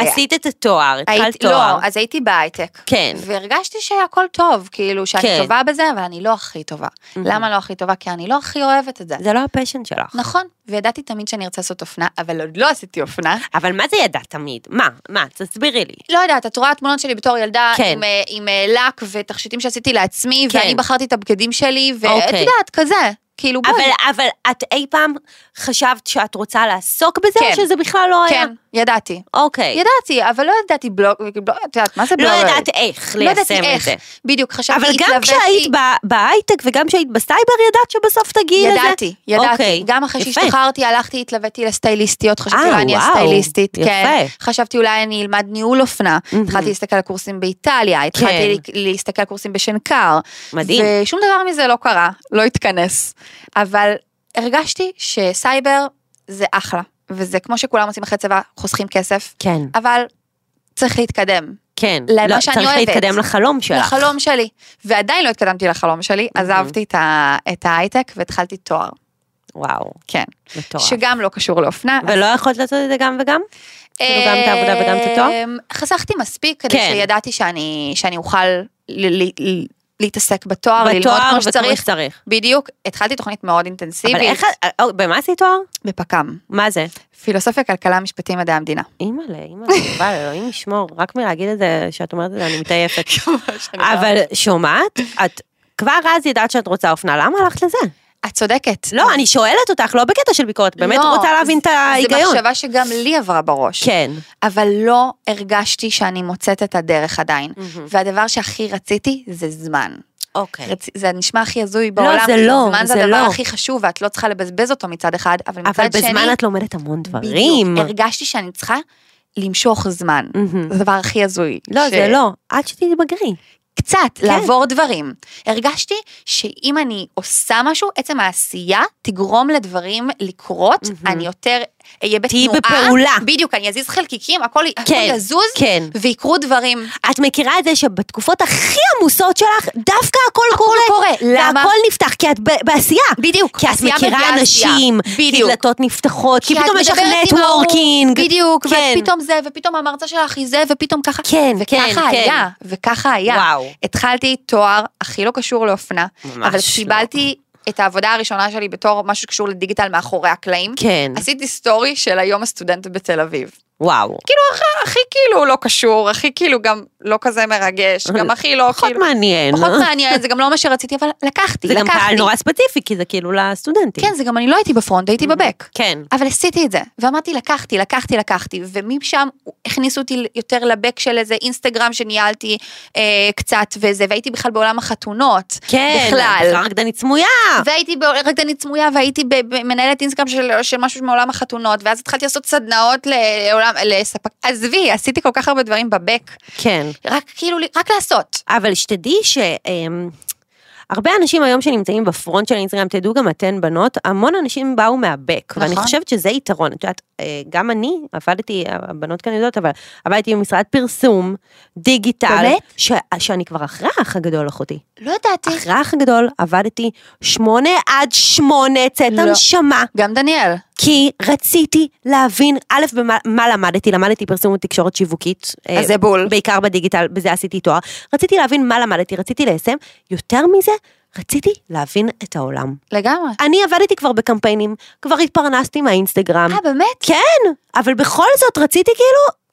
A: עשית את התואר, התחלת
B: הייתי-
A: תואר.
B: לא, אז הייתי בהייטק.
A: כן.
B: והרגשתי שהכל טוב, כאילו שאני
A: כן.
B: טובה בזה, אבל אני לא הכי טובה. למה לא הכי טובה? כי אני לא הכי אוהבת את זה.
A: זה לא הפשן שלך.
B: נכון, וידעתי תמיד שאני ארצה לעשות אופנה, אבל עוד לא עשיתי אופנה.
A: אבל מה זה ידעת תמיד? מה? מה? תסבירי לי.
B: לא יודעת, את רואה תמונות שלי בתור ילדה
A: כן.
B: עם, אה, עם אה, לק ותכשיטים שעשיתי לעצמי,
A: כן.
B: ואני בחרתי את הבגדים שלי, ואת
A: אוקיי.
B: יודעת, כזה, כאילו בואי.
A: אבל, אבל את אי פעם חשבת שאת רוצה לעסוק בזה,
B: כן.
A: או שזה בכלל לא היה?
B: כן, ידעתי.
A: אוקיי.
B: ידעתי, אבל לא ידעתי בלוג, בלוג- את יודעת, מה זה
A: לא
B: בלוג?
A: ידעת איך
B: לא ידעתי
A: ליישם את
B: איך.
A: זה.
B: בדיוק, חשבתי,
A: אבל גם כשהיית בהייטק וגם כשהיית בסייבר, ידעת שבסוף תגיעי לזה?
B: ידעתי, ידעתי.
A: אוקיי,
B: גם אחרי. שהשתחררתי, הלכתי, התלוויתי לסטייליסטיות, חשבתי
A: אה,
B: אולי אני
A: וואו,
B: הסטייליסטית. כן. חשבתי אולי אני אלמד ניהול אופנה. התחלתי להסתכל על קורסים באיטליה, התחלתי להסתכל על קורסים בשנקר.
A: מדהים.
B: ושום דבר מזה לא קרה, לא התכנס. אבל הרגשתי שסייבר זה אחלה, וזה כמו שכולם עושים אחרי צבא, חוסכים כסף,
A: כן,
B: אבל צריך להתקדם.
A: כן.
B: למה
A: לא,
B: שאני
A: צריך
B: אוהבת.
A: להתקדם לחלום שלך.
B: לחלום שלי. ועדיין לא התקדמתי לחלום שלי, עזבתי את את ההייטק והתחלתי תואר.
A: וואו,
B: כן.
A: מטורף.
B: שגם לא קשור לאופנה.
A: ולא יכולת לעשות את זה גם וגם? כאילו גם את העבודה וגם את התואר?
B: אמ, חסכתי מספיק כדי
A: כן.
B: שידעתי שאני, שאני אוכל ל- ל- ל- להתעסק בתואר, ללמוד
A: בתואר
B: כמו
A: וכמו
B: שצריך.
A: שצריך.
B: בדיוק, התחלתי תוכנית מאוד
A: אבל
B: אינטנסיבית.
A: איך, את- אה, במה עשית תואר?
B: בפק"ם.
A: מה זה?
B: פילוסופיה, כלכלה, משפטים, מדעי המדינה.
A: אימא'לה, אימא'לה, יובל, אלוהים ישמור, רק מלהגיד את זה, שאת אומרת את זה, אני מתעייפת. אבל שומעת, את כבר אז ידעת שאת רוצה אופנה, למה הלכת לזה?
B: את צודקת.
A: לא, אני שואלת אותך, לא בקטע של ביקורת, באמת
B: לא,
A: רוצה להבין את
B: זה
A: ההיגיון.
B: מחשבה שגם לי עברה בראש.
A: כן.
B: אבל לא הרגשתי שאני מוצאת את הדרך עדיין.
A: מהמם.
B: והדבר שהכי רציתי זה זמן.
A: אוקיי.
B: רצ... זה נשמע הכי הזוי בעולם,
A: זה
B: כי
A: לא,
B: זמן זה
A: זה
B: הדבר
A: לא.
B: הכי חשוב ואת לא צריכה לבזבז אותו מצד אחד, אבל מצד
A: אבל
B: שני,
A: בזמן את לומדת המון דברים.
B: בדיוק, הרגשתי שאני צריכה למשוך זמן.
A: מהמם.
B: זה הדבר הכי הזוי.
A: לא,
B: ש-
A: זה לא, עד שתתבגרי.
B: קצת,
A: כן.
B: לעבור דברים. הרגשתי שאם אני עושה משהו, עצם העשייה תגרום לדברים לקרות,
A: מהמם.
B: אני יותר אהיה
A: תהיי
B: בתנועה.
A: בפעולה.
B: בדיוק, אני אזיז חלקיקים, הכל, הכל
A: כן,
B: יזוז,
A: כן.
B: ויקרו דברים.
A: את מכירה את זה שבתקופות הכי עמוסות שלך, דווקא הכל
B: הכל
A: קורה.
B: קורה. למה?
A: והכל נפתח, כי את ב- בעשייה.
B: בדיוק,
A: כי את מכירה. אנשים, כי
B: בדיוק.
A: דלתות נפתחות, כי
B: את
A: פתאום יש לך נטוורקינג.
B: בדיוק,
A: כן.
B: ופתאום זה, ופתאום המרצה שלך היא זה, ופתאום ככה.
A: כן, כן,
B: וככה
A: כן.
B: היה, וככה היה.
A: וואו.
B: התחלתי תואר הכי לא קשור לאופנה, אבל
A: לא.
B: קיבלתי את העבודה הראשונה שלי בתור משהו שקשור לדיגיטל מאחורי הקלעים.
A: כן,
B: עשיתי סטורי של היום הסטודנט בתל אביב.
A: וואו.
B: כאילו, הכי, הכי כאילו לא קשור, הכי כאילו גם לא כזה מרגש, גם הכי לא
A: פחות
B: כאילו...
A: מעניין.
B: פחות מעניין, זה גם לא מה שרציתי, אבל לקחתי,
A: זה גם
B: לקחתי.
A: קהל נורא ספציפי, כי זה כאילו לסטודנטים.
B: כן, זה גם אני לא הייתי ב front, הייתי ב back.
A: כן.
B: אבל עשיתי את זה, ואמרתי לקחתי, לקחתי, לקחתי, ומשם הכניסו אותי יותר ל back של איזה אינסטגרם שניהלתי אה, קצת וזה, והייתי בכלל בעולם החתונות,
A: כן.
B: בכלל.
A: רקדנית סמויה.
B: והייתי רקדנית סמויה והייתי במנהלת אינסטגרם של, של משהו מעולם החתונות, ואז התחלתי לעשות סדנאות לעולם, לספק, עזבי, עשיתי כל כך הרבה דברים בבק,
A: כן.
B: רק כאילו, רק לעשות.
A: אבל שתדעי ש... אמ, הרבה אנשים היום שנמצאים בפרונט של האינסטגרם, תדעו גם אתן בנות, המון אנשים באו מהבק, ואני
B: נכון.
A: חושבת שזה יתרון. את יודעת, אה, גם אני עבדתי, הבנות כאן יודעות, אבל עבדתי במשרד פרסום, דיגיטל,
B: באמת?
A: ש, שאני כבר אחרי האח הגדול אחותי.
B: לא ידעתי.
A: אחרי האח הגדול עבדתי שמונה עד שמונה צאת
B: לא.
A: הנשמה.
B: גם דניאל.
A: כי רציתי להבין, א', במה מה למדתי, למדתי פרסום ותקשורת שיווקית.
B: אז
A: אה,
B: זה בול.
A: בעיקר בדיגיטל, בזה עשיתי תואר. רציתי להבין מה למדתי, רציתי ליישם. יותר מזה, רציתי להבין את העולם.
B: לגמרי.
A: אני עבדתי כבר בקמפיינים, כבר התפרנסתי מהאינסטגרם.
B: אה, באמת?
A: כן, אבל בכל זאת רציתי כאילו,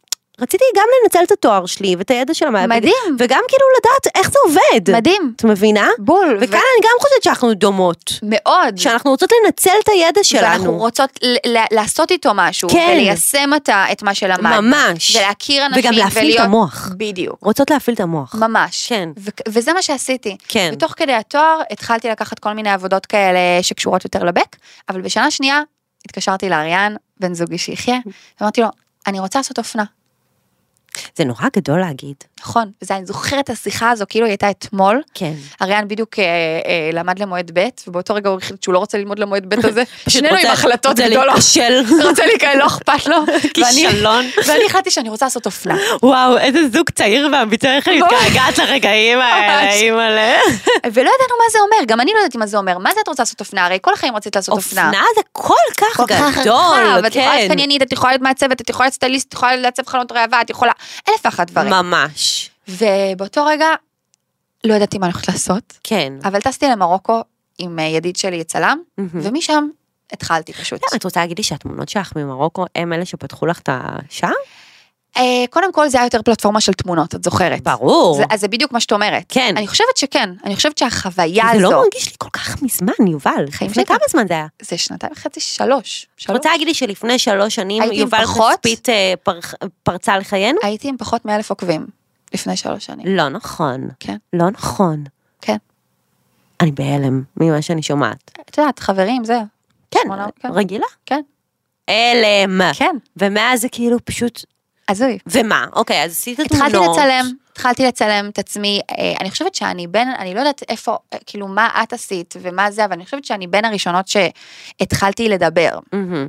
A: רציתי גם לנצל את התואר שלי ואת הידע של המעבד.
B: מדהים.
A: וגם כאילו לדעת איך זה עובד.
B: מדהים.
A: את מבינה?
B: בול.
A: וכאן אני גם חושבת שאנחנו דומות.
B: מאוד.
A: שאנחנו רוצות לנצל את הידע שלנו.
B: ואנחנו רוצות ל- ל- לעשות איתו משהו,
A: כן.
B: וליישם את, ה- את מה שלמדנו.
A: ממש.
B: ולהכיר אנשים.
A: וגם להפעיל
B: ולהיות...
A: את המוח.
B: בדיוק.
A: רוצות להפעיל את המוח.
B: ממש.
A: כן.
B: ו- וזה מה שעשיתי.
A: כן.
B: ותוך כדי התואר התחלתי לקחת כל מיני עבודות כאלה שקשורות יותר לבק, אבל בשנה שנייה התקשרתי לאריאן, בן זוגי שיחיה, ואמרתי לו, אני רוצה לעשות אופנה.
A: זה נורא גדול להגיד.
B: נכון, וזה, אני זוכרת את השיחה הזו, כאילו היא הייתה אתמול.
A: כן.
B: אריאן בדיוק אה, אה, למד למועד ב', ובאותו רגע הוא החליט שהוא לא רוצה ללמוד למועד ב' הזה. שנינו עם
A: רוצה-
B: החלטות
A: רוצה
B: גדולות.
A: להיכשל.
B: רוצה להיכנס, לא אכפת לו.
A: כישלון.
B: ואני החלטתי שאני רוצה לעשות אופנה.
A: וואו, איזה זוג צעיר ואמיתי, איך אני מתגעגעת לרגעים האלה,
B: ממש.
A: אימא'לה.
B: ולא ידענו מה זה אומר, גם אני לא ידעתי מה זה אומר. מה זה את רוצה לעשות אופנה? הרי כל החיים רצית לעשות אופנה.
A: אופנה זה כל כך גדול, כן.
B: את יכולה להיות מעצבת, את יכולה להיות סטייליסט, את יכולה לעצב חלונות ראווה, את יכולה אלף ואחת דברים.
A: ממש.
B: ובאותו רגע לא ידעתי מה אני הולכת לעשות,
A: כן.
B: אבל טסתי למרוקו עם אה, ידיד שלי צלם, ומשם התחלתי פשוט.
A: את רוצה להגיד לי שהתמונות שלך ממרוקו הם אלה שפתחו לך את השער?
B: אה, קודם כל זה היה יותר פלטפורמה של תמונות, את זוכרת.
A: ברור.
B: זה- אז זה בדיוק מה שאת אומרת.
A: כן.
B: אני חושבת שכן, אני חושבת שהחוויה
A: זה
B: הזו,
A: לא מרגיש לי כל כך מזמן, יובל.
B: חיים
A: לפני
B: שלי.
A: כמה זמן זה היה?
B: זה שנתיים וחצי, שלוש.
A: את. רוצה להגיד לי שלפני שלוש שנים יובל
B: פחות?
A: תצפית אה, פרצה לחיינו?
B: הייתי עם פחות מאלף עוקבים, לפני שלוש שנים.
A: לא נכון.
B: כן.
A: לא נכון.
B: כן.
A: אני בהלם ממה שאני שומעת.
B: את יודעת, חברים, זה.
A: כן,
B: שמונה, כן.
A: רגילה.
B: כן.
A: הלם.
B: כן.
A: ומאז זה כאילו פשוט...
B: הזוי.
A: ומה? אוקיי, אז עשית תמונות.
B: התחלתי לצלם, התחלתי לצלם את עצמי, אה, אני חושבת שאני בין, אני לא יודעת איפה, אה, כאילו מה את עשית ומה זה, אבל אני חושבת שאני בין הראשונות שהתחלתי לדבר.
A: מהמם.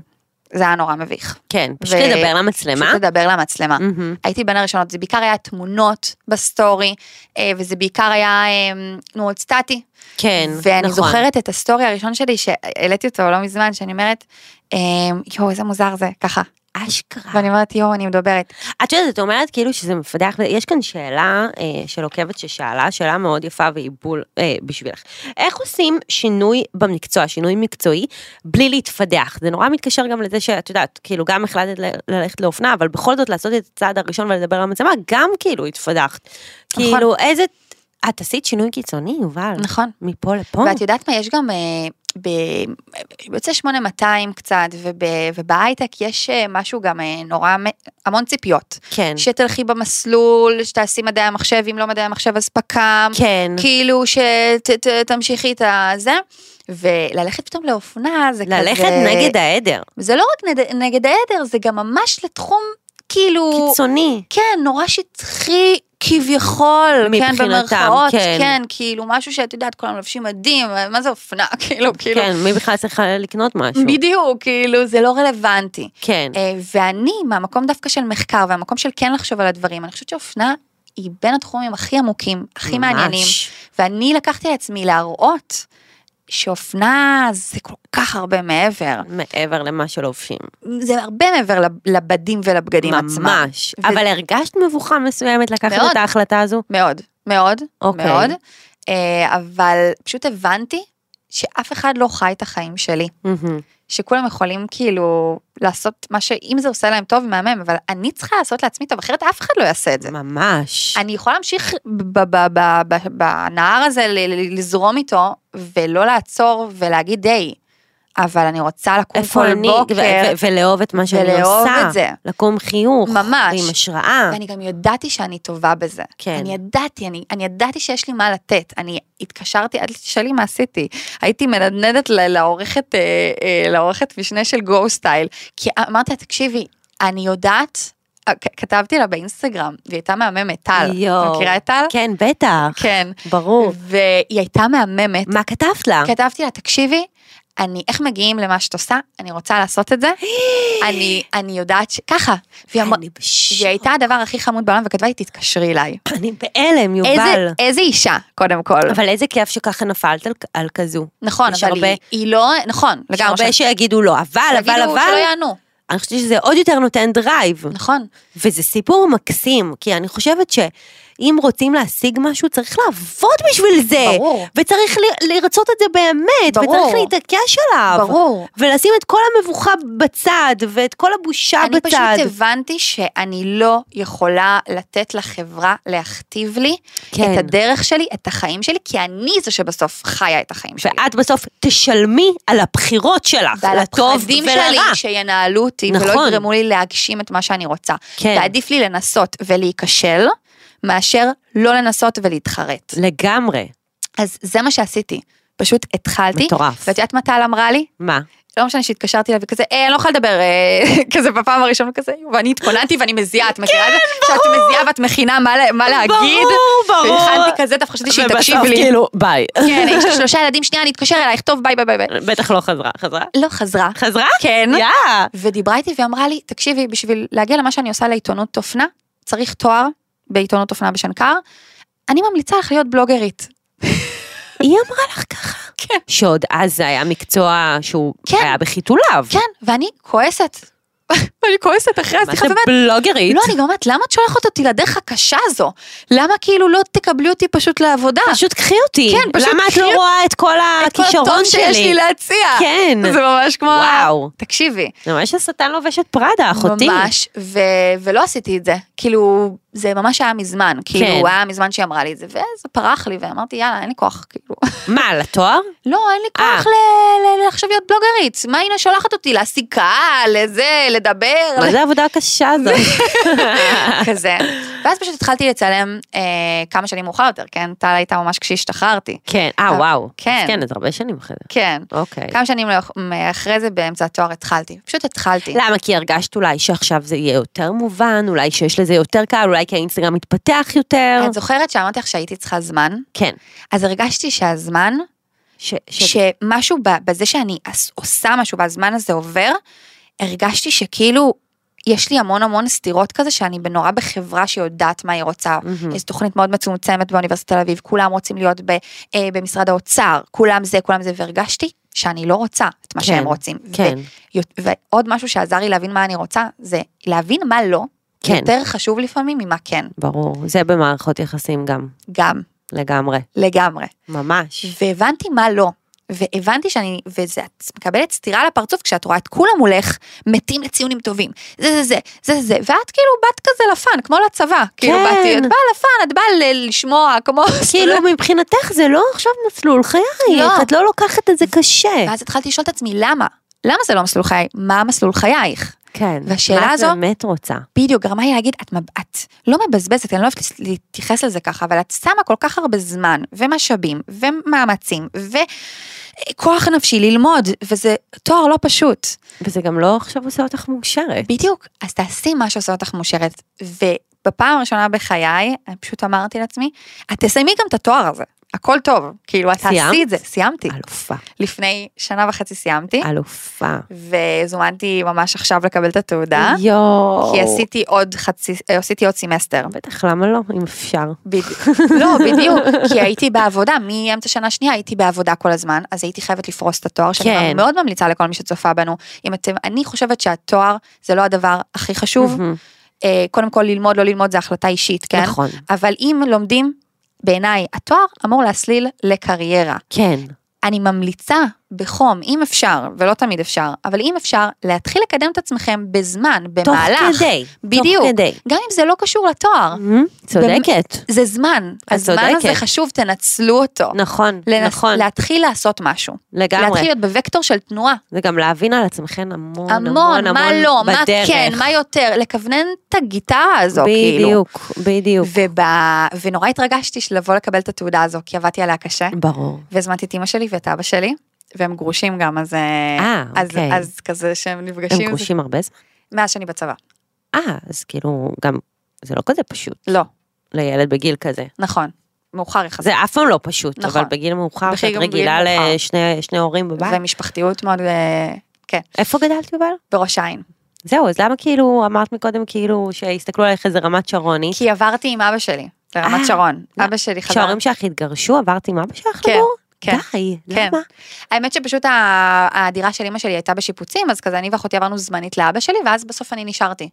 B: זה היה נורא מביך.
A: כן, פשוט
B: ו-
A: לדבר למצלמה.
B: פשוט לדבר למצלמה.
A: מהמם.
B: הייתי בין הראשונות, זה בעיקר היה תמונות בסטורי, אה, וזה בעיקר היה אה, מאוד סטטי.
A: כן,
B: ואני
A: נכון.
B: זוכרת את הסטורי הראשון שלי, שהעליתי אותו לא מזמן, שאני אומרת, אה, יואו, איזה מוזר זה, ככה.
A: אשכרה.
B: ואני אומרת, יואו, אני מדברת.
A: את יודעת, את אומרת כאילו שזה מפתח, יש כאן שאלה אה, של עוקבת ששאלה, שאלה מאוד יפה והיא בול אה, בשבילך. איך עושים שינוי במקצוע, שינוי מקצועי, בלי להתפדח? זה נורא מתקשר גם לזה שאת יודעת, כאילו גם החלטת ללכת לאופנה, אבל בכל זאת לעשות את הצעד הראשון ולדבר על המצלמה, גם כאילו התפדחת.
B: נכון.
A: כאילו, איזה... את עשית שינוי קיצוני, יובל.
B: נכון.
A: מפה לפה.
B: ואת יודעת מה, יש גם, אה. יוצא 8200 קצת, וב... ובהייטק יש אה, משהו גם אה, נורא, המון ציפיות.
A: כן.
B: שתלכי במסלול, שתעשי מדעי המחשב, אם לא מדעי המחשב אז פק"ם.
A: כן.
B: כאילו שתמשיכי את הזה. וללכת פתאום לאופנה זה כזה...
A: ללכת נגד העדר.
B: זה לא רק נגד, נגד העדר, זה גם ממש לתחום כאילו...
A: קיצוני.
B: כן, נורא שטחי, כביכול, כן, במרכאות,
A: כן.
B: כן, כאילו משהו שאת יודעת, כולם לובשים מדים, מה זה אופנה, כאילו, כאילו,
A: כן, מי בכלל צריך לקנות משהו?
B: בדיוק, כאילו, זה לא רלוונטי.
A: כן.
B: אה, ואני, מהמקום דווקא של מחקר, והמקום של כן לחשוב על הדברים, אני חושבת שאופנה היא בין התחומים הכי עמוקים, הכי
A: ממש.
B: מעניינים, ואני לקחתי לעצמי להראות שאופנה זה כל כך הרבה מעבר.
A: מעבר למה שלובשים.
B: זה הרבה מעבר לב- לבדים ולבגדים עצמם.
A: ממש.
B: ו-
A: אבל הרגשת מבוכה מסוימת לקחת
B: מאוד.
A: את ההחלטה הזו?
B: מאוד, מאוד,
A: אוקיי.
B: מאוד. אה, אבל פשוט הבנתי שאף אחד לא חי את החיים שלי.
A: מהמם.
B: שכולם יכולים כאילו לעשות מה ש... אם זה עושה להם טוב, מהמם, אבל אני צריכה לעשות לעצמי טוב, אחרת אף אחד לא יעשה את זה.
A: ממש.
B: אני יכולה להמשיך בנהר הזה, לזרום איתו, ולא לעצור ולהגיד די, אבל אני רוצה לקום כל
A: אני?
B: בוקר,
A: ו- ו- ולאהוב את מה שאני
B: ולאהוב
A: עושה.
B: את זה.
A: לקום חיוך.
B: ממש.
A: עם השראה.
B: ואני גם ידעתי שאני טובה בזה.
A: כן.
B: אני ידעתי, אני, אני ידעתי שיש לי מה לתת. אני התקשרתי, אל תשאלי מה עשיתי. הייתי מנדנדת לעורכת, אה, אה, לעורכת משנה של גו סטייל, כי אמרתי לה, תקשיבי, אני יודעת, אה, כתבתי לה באינסטגרם, והיא הייתה מהממת, טל.
A: יואו.
B: מכירה את טל?
A: כן, בטח.
B: כן.
A: ברור.
B: והיא הייתה מהממת.
A: מה כתבת לה?
B: כתבתי לה, תקשיבי, אני, איך מגיעים למה שאת עושה? אני רוצה לעשות את זה. אני, אני יודעת ש... ככה. והיא אמרה-. והיא הייתה הדבר הכי חמוד בעולם, וכתבה לי, תתקשרי אליי.
A: אני בהלם, יובל.
B: איזה, איזה אישה, קודם כל.
A: אבל איזה כיף שככה נפלת על, על כזו.
B: נכון,
A: יש
B: אבל
A: הרבה-
B: היא, היא לא, נכון,
A: יש
B: לגמרי.
A: הרבה שיגידו לא, אבל, אבל,
B: יגידו שלא
A: אבל,
B: יענו.
A: אני חושבת שזה עוד יותר נותן drive.
B: נכון.
A: וזה סיפור מקסים, כי אני חושבת שאם רוצים להשיג משהו, צריך לעבוד בשביל זה.
B: ברור.
A: וצריך ל- לרצות את זה באמת,
B: ברור.
A: וצריך להתעקש עליו.
B: ברור.
A: ולשים את כל המבוכה בצד, ואת כל הבושה
B: אני
A: בצד.
B: פשוט הבנתי שאני לא יכולה לתת לחברה להכתיב לי
A: כן.
B: את הדרך שלי, את החיים שלי, כי אני זו שבסוף חיה את החיים שלי.
A: ואת בסוף תשלמי על הבחירות שלך,
B: ועל
A: לטוב
B: הפחדים
A: ולרע.
B: שלי שינהלו אותי
A: נכון.
B: ולא יגרמו לי להגשים את מה שאני רוצה.
A: כן.
B: ועדיף לי לנסות ולהיכשל, מאשר לא לנסות ולהתחרט.
A: לגמרי.
B: אז זה מה שעשיתי. פשוט התחלתי.
A: מטורף.
B: ואת יודעת מה טל אמרה לי?
A: מה?
B: לא משנה שהתקשרתי אליו וכזה, אה, אני לא יכולה לדבר אה, כזה בפעם הראשונה כזה, ואני התכוננתי ואני מזיעה, את מכירה את זה? שאת מזיעה ואת מכינה מה להגיד?
A: ברור, ברור.
B: והכנתי כזה, דווקא חשבתי שהיא תקשיב
A: ובסוף
B: לי.
A: כאילו, ביי.
B: כן, יש לי שלושה ילדים, שנייה, אני אתקשר אלייך, טוב, bye bye bye.
A: בטח לא חזרה. חזרה?
B: לא, חזרה.
A: חזרה?
B: כן.
A: יא.
B: ודיברה איתי ואמרה לי, תקשיבי, בשביל להגיע למה שאני עושה לעיתונות אופנה, צריך תואר בעיתונות אופנה בשנקר. אני ממליצה לך להיות בלוגרית.
A: היא אמרה לך ככה.
B: כן.
A: שעוד אז זה היה מקצוע שהוא
B: כן.
A: היה בחיתוליו.
B: כן, ואני כועסת. אני כועסת אחרי
A: מה
B: השיחה,
A: זה
B: באמת.
A: בלוגרית?
B: לא, אני גם אומרת, למה את שולחת אותי לדרך הקשה הזו? למה כאילו לא תקבלי אותי פשוט לעבודה?
A: פשוט קחי אותי.
B: כן, פשוט
A: למה את
B: קחי
A: לא. רואה את כל
B: את כל
A: הכישרון
B: הטוב
A: שלי?
B: שיש לי להציע.
A: כן.
B: זה ממש כמו...
A: וואו.
B: תקשיבי.
A: ממש השטן לובש את פראדה, אחותי.
B: ממש, ו... ולא עשיתי את זה. כאילו, זה ממש היה מזמן. כאילו,
A: כן.
B: היה מזמן שהיא אמרה לי את זה, וזה פרח לי, ואמרתי, יאללה, אין לי כוח, כאילו.
A: מה, לתואר?
B: לא, אין לי
A: אה.
B: כוח ל... ל... עכשיו להיות בלוגרית. מה הנה שולחת אותי? להשיג קהל, לזה, לדבר.
A: מה זה העבודה הקשה הזאת?
B: כזה. ואז פשוט התחלתי לצלם אה, כמה שנים מאוחר יותר, כן? טל הייתה ממש כשהשתחררתי.
A: כן, אה, וואו.
B: כן.
A: כן, אז הרבה שנים אחרי זה.
B: כן.
A: אוקיי.
B: כמה שנים לאח- אחרי זה באמצע התואר התחלתי. פשוט התחלתי.
A: למה? כי הרגשת אולי שעכשיו זה יהיה יותר מובן, אולי שיש לזה יותר קהל, אולי כי האינסטגרם מתפתח יותר.
B: את זוכרת שאמרתי לך שהייתי צריכה זמן?
A: כן.
B: אז הרגשתי שהזמן,
A: ש- ש-
B: שמשהו ב- בזה שאני עושה משהו והזמן הזה עובר, הרגשתי שכאילו יש לי המון המון סתירות כזה שאני נורא בחברה שיודעת מה היא רוצה.
A: מהמם.
B: יש תוכנית מאוד מצומצמת באוניברסיטת תל אביב, כולם רוצים להיות ב, אה, במשרד האוצר, כולם זה, כולם זה, והרגשתי שאני לא רוצה את מה
A: כן,
B: שהם רוצים.
A: כן.
B: ו- ועוד משהו שעזר לי להבין מה אני רוצה, זה להבין מה לא,
A: כן.
B: יותר חשוב לפעמים ממה כן,
A: ברור, זה במערכות יחסים גם,
B: גם,
A: לגמרי.
B: לגמרי.
A: ממש.
B: והבנתי מה לא. והבנתי שאני, וזה, את מקבלת סטירה לפרצוף כשאת רואה את כולם מולך מתים לציונים טובים. זה זה זה, זה זה, ואת כאילו בת כזה לפן, כמו לצבא. כאילו
A: כן.
B: באתי, את באה לפן, את באה לשמוע, כמו...
A: כאילו מבחינתך זה לא עכשיו מסלול חייך,
B: לא.
A: את לא לוקחת את זה קשה.
B: ואז התחלתי לשאול את עצמי, למה? למה זה לא מסלול חיי? מה מסלול חייך?
A: כן.
B: והשאלה
A: מה
B: הזו-
A: את באמת רוצה?
B: בדיוק, גרמה לי להגיד, את, מב- את לא מבזבזת, אני לא אוהבת להתייחס לזה ככה, אבל את שמה כל כך הרבה זמן, ומשאבים, ומאמצים, וכוח נפשי ללמוד, וזה תואר לא פשוט.
A: וזה גם לא עכשיו עושה אותך מאושרת.
B: בדיוק, אז תעשי מה שעושה אותך מאושרת, בפעם הראשונה בחיי, אני פשוט אמרתי לעצמי, את תסיימי גם את התואר הזה, הכל טוב, כאילו, את? תעשי את זה, סיימתי.
A: אלופה,
B: לפני שנה וחצי סיימתי,
A: אלופה.
B: וזומנתי ממש עכשיו לקבל את התעודה,
A: יואו.
B: כי עשיתי עוד חצי, אה, עשיתי עוד סמסטר.
A: בטח, למה לא, אם אפשר.
B: בדיוק. לא, בדיוק, כי הייתי בעבודה, מאמצע שנה שנייה הייתי בעבודה כל הזמן, אז הייתי חייבת לפרוס את התואר, שאני
A: כן.
B: מאוד ממליצה לכל מי שצופה בנו. אם אתם, אני חושבת שהתואר זה לא הדבר הכי חשוב. אה, קודם כל ללמוד, לא ללמוד זה החלטה אישית, כן?
A: נכון.
B: אבל אם לומדים, בעיניי, התואר אמור להסליל לקריירה.
A: כן.
B: אני ממליצה בחום, אם אפשר, ולא תמיד אפשר, אבל אם אפשר, להתחיל לקדם את עצמכם בזמן,
A: תוך
B: במהלך.
A: כדי.
B: בדיוק.
A: תוך כדי.
B: גם אם זה לא קשור לתואר.
A: מהמם, צודקת.
B: זה זמן. הזמן הזה
A: צודקת.
B: חשוב, תנצלו אותו.
A: נכון,
B: לנס-
A: נכון,
B: להתחיל לעשות משהו. להתחיל
A: לגמרי.
B: להיות בווקטור של תנועה.
A: זה גם להבין על עצמכם המון, המון,
B: המון,
A: המון
B: מה לא, מה
A: בדרך.
B: כן, מה יותר, לכוונן את הגיטרה הזו, כאילו.
A: בדיוק, בדיוק.
B: וב... ונורא התרגשתי לבוא לקבל את התעודה הזו, כי עבדתי עליה קשה.
A: ברור.
B: והזמנתי את אמא שלי ואת אבא שלי, והם גרושים גם, אז...
A: אה,
B: אז,
A: אוקיי.
B: אז כזה שהם
A: הם
B: נפגשים,
A: גרושים הרבה זמן?
B: מאז שאני בצבא.
A: אה, אז כאילו, גם, זה לא כזה פשוט
B: לא,
A: לילד בגיל כזה.
B: נכון. מאוחר יחסית.
A: זה אף פעם לא פשוט,
B: נכון.
A: אבל בגיל מאוחר, שאת רגילה. לשני שני הורים בבית.
B: ומשפחתיות מאוד, אה, כן,
A: איפה גדלת יובל?
B: בראש העין.
A: זהו, אז למה כאילו, אמרת מקודם כאילו שהסתכלו עליך איזה רמת שרונית?
B: כי עברתי עם אבא שלי, לרמת
A: אה,
B: שרון.
A: לא.
B: אבא שלי חזר.
A: כשההורים שלך התגרשו, עברת עם אבא שלך
B: כן,
A: לגור?
B: כן.
A: די,
B: כן.
A: למה?
B: האמת שפשוט הדירה של אמא שלי הייתה בשיפוצים, אז כזה אני ואחותי עברנו זמנית לאבא שלי, ואז בסוף אני נשארתי.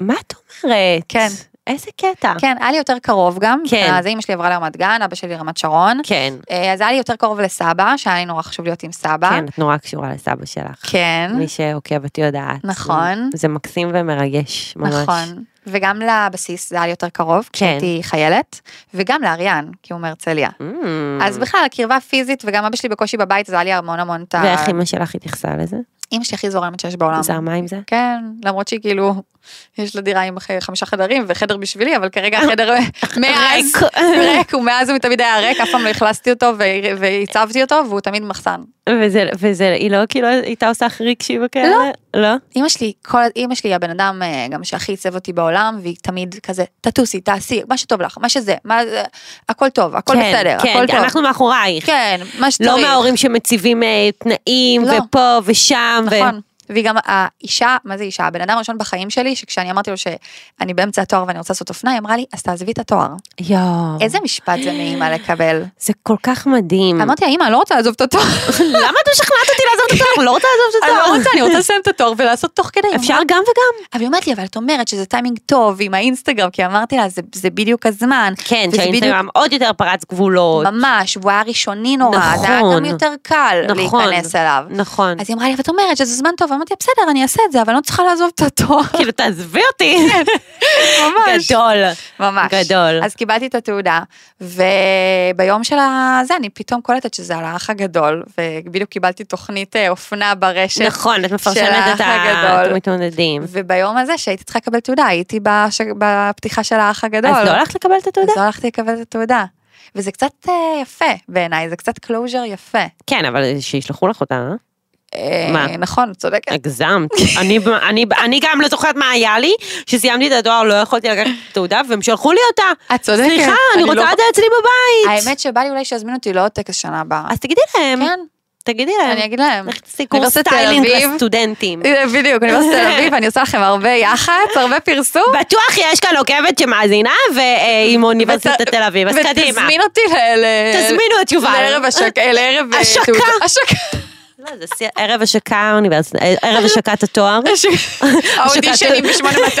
A: מה את אומרת?
B: כן.
A: איזה קטע.
B: כן, היה לי יותר קרוב גם.
A: כן.
B: אז אמא שלי עברה לרמת גן, אבא שלי לרמת שרון.
A: כן,
B: אה, אז היה לי יותר קרוב לסבא, שהיה לי נורא חשוב להיות עם סבא.
A: כן, את נורא קשורה לסבא שלך.
B: כן.
A: מי שעוקבת יודעת.
B: נכון.
A: זה מקסים ומרגש, ממש.
B: נכון. וגם לבסיס זה היה לי יותר קרוב,
A: כן.
B: כשהייתי חיילת, וגם לאריאן, כי הוא מהרצליה.
A: Mm.
B: אז בכלל, הקרבה פיזית, וגם אבא שלי בקושי בבית, אז היה לי המון המון את ה...
A: ואיך אמא שלך התייחסה לזה?
B: אמא שלי הכי זורמת שיש בעולם.
A: זרמה עם זה?
B: כן, למרות שהיא כאילו, יש לה דירה עם חמישה חדרים וחדר בשבילי, אבל כרגע החדר מאז,
A: ריק.
B: ומאז הוא תמיד היה ריק, אף פעם לא אכלסתי אותו והצבתי אותו, והוא תמיד מחסן.
A: וזה, וזה, היא לא כאילו הייתה עושה לך רגשי וכאלה? לא. לא?
B: אמא שלי, כל, אמא שלי הבן אדם אה, גם שהכי עיצב אותי בעולם, והיא תמיד כזה, תטוסי, תעשי, מה שטוב לך, מה שזה, מה זה, הכל טוב, הכל
A: כן,
B: בסדר,
A: כן,
B: הכל טוב.
A: אנחנו מאחורייך.
B: כן, מה שצריך.
A: לא מההורים שמציבים אה, תנאים,
B: לא.
A: ופה ושם. ו-
B: נכון. והיא גם האישה, מה זה אישה? הבן אדם הראשון בחיים שלי, שכשאני אמרתי לו שאני באמצע התואר ואני רוצה לעשות אופנה, היא אמרה לי, אז תעזבי את התואר.
A: יואו.
B: איזה משפט זה מאימא לקבל.
A: זה כל כך מדהים.
B: אמרתי לה, אמא, אני לא רוצה לעזוב את התואר.
A: למה את משכנעת אותי לעזוב את התואר? לא רוצה לעזוב את
B: אני
A: התואר.
B: לא רוצה, אני רוצה לסיים את התואר ולעשות תוך כדי.
A: אפשר גם וגם.
B: אבל היא אומרת לי, אבל את אומרת שזה טיימינג טוב עם האינסטגרם, כי אמרתי לה, זה- בדיוק הזמן.
A: כן, שהאינסטגרם עוד יותר פרץ גבולות.
B: ממש, והוא היה ראשוני נורא, זה היה. גם יותר קל. להיכנס אליו.
A: נכון.
B: אז היא אמרה לי, אבל את אומרת שזה זמן טוב, אמרתי, בסדר, אני אעשה את זה, אבל לא צריכה לעזוב את התואר.
A: כאילו, תעזבי אותי.
B: ממש.
A: גדול.
B: ממש.
A: גדול.
B: אז קיבלתי את התעודה, וביום של הזה אני פתאום קולטת שזה על האח הגדול, ובדיוק קיבלתי תוכנית אה, אופנה ברשת.
A: נכון, את מפרשנת את. המתמודדים.
B: וביום הזה שהייתי צריכה לקבל תעודה, הייתי בש... בפתיחה של האח הגדול.
A: אז לא הלכת לקבל את התעודה?
B: אז לא הלכתי לקבל את התעודה. וזה קצת אה, יפה בעיניי, זה קצת closure יפה.
A: כן, אבל שישלחו לך אותה? אה, מה?
B: נכון, צודקת.
A: הגזמת. אני, אני, אני גם לא זוכרת מה היה לי, שסיימתי את הדואר, לא יכולתי לקחת את התעודה, והם שלחו לי אותה.
B: את צודקת.
A: סליחה, אני רוצה
B: לא-
A: את זה אצלי בבית.
B: האמת שבא לי אולי שיזמינו אותי לעוד טקס שנה הבאה.
A: אז תגידי להם,
B: כן,
A: תגידי להם.
B: אני אגיד להם.
A: לך תעשי קורס סטיילינג. לסטודנטים.
B: אה, בדיוק, אוניברסיטת תל אביב, אני עושה לכם הרבה יח"צ, הרבה פרסום.
A: בטוח יש כאן עוקבת שמאזינה ועם אוניברסיטת תל אביב, אז קדימה.
B: ותזמין אותי ל...
A: תזמינו את יובל.
B: לערב השקה. אה. תעודה. השקה.
A: לא, זה שיא- ערב השקה האוניברסיטה, ערב השקת התואר.
B: האודישנים ב-8200.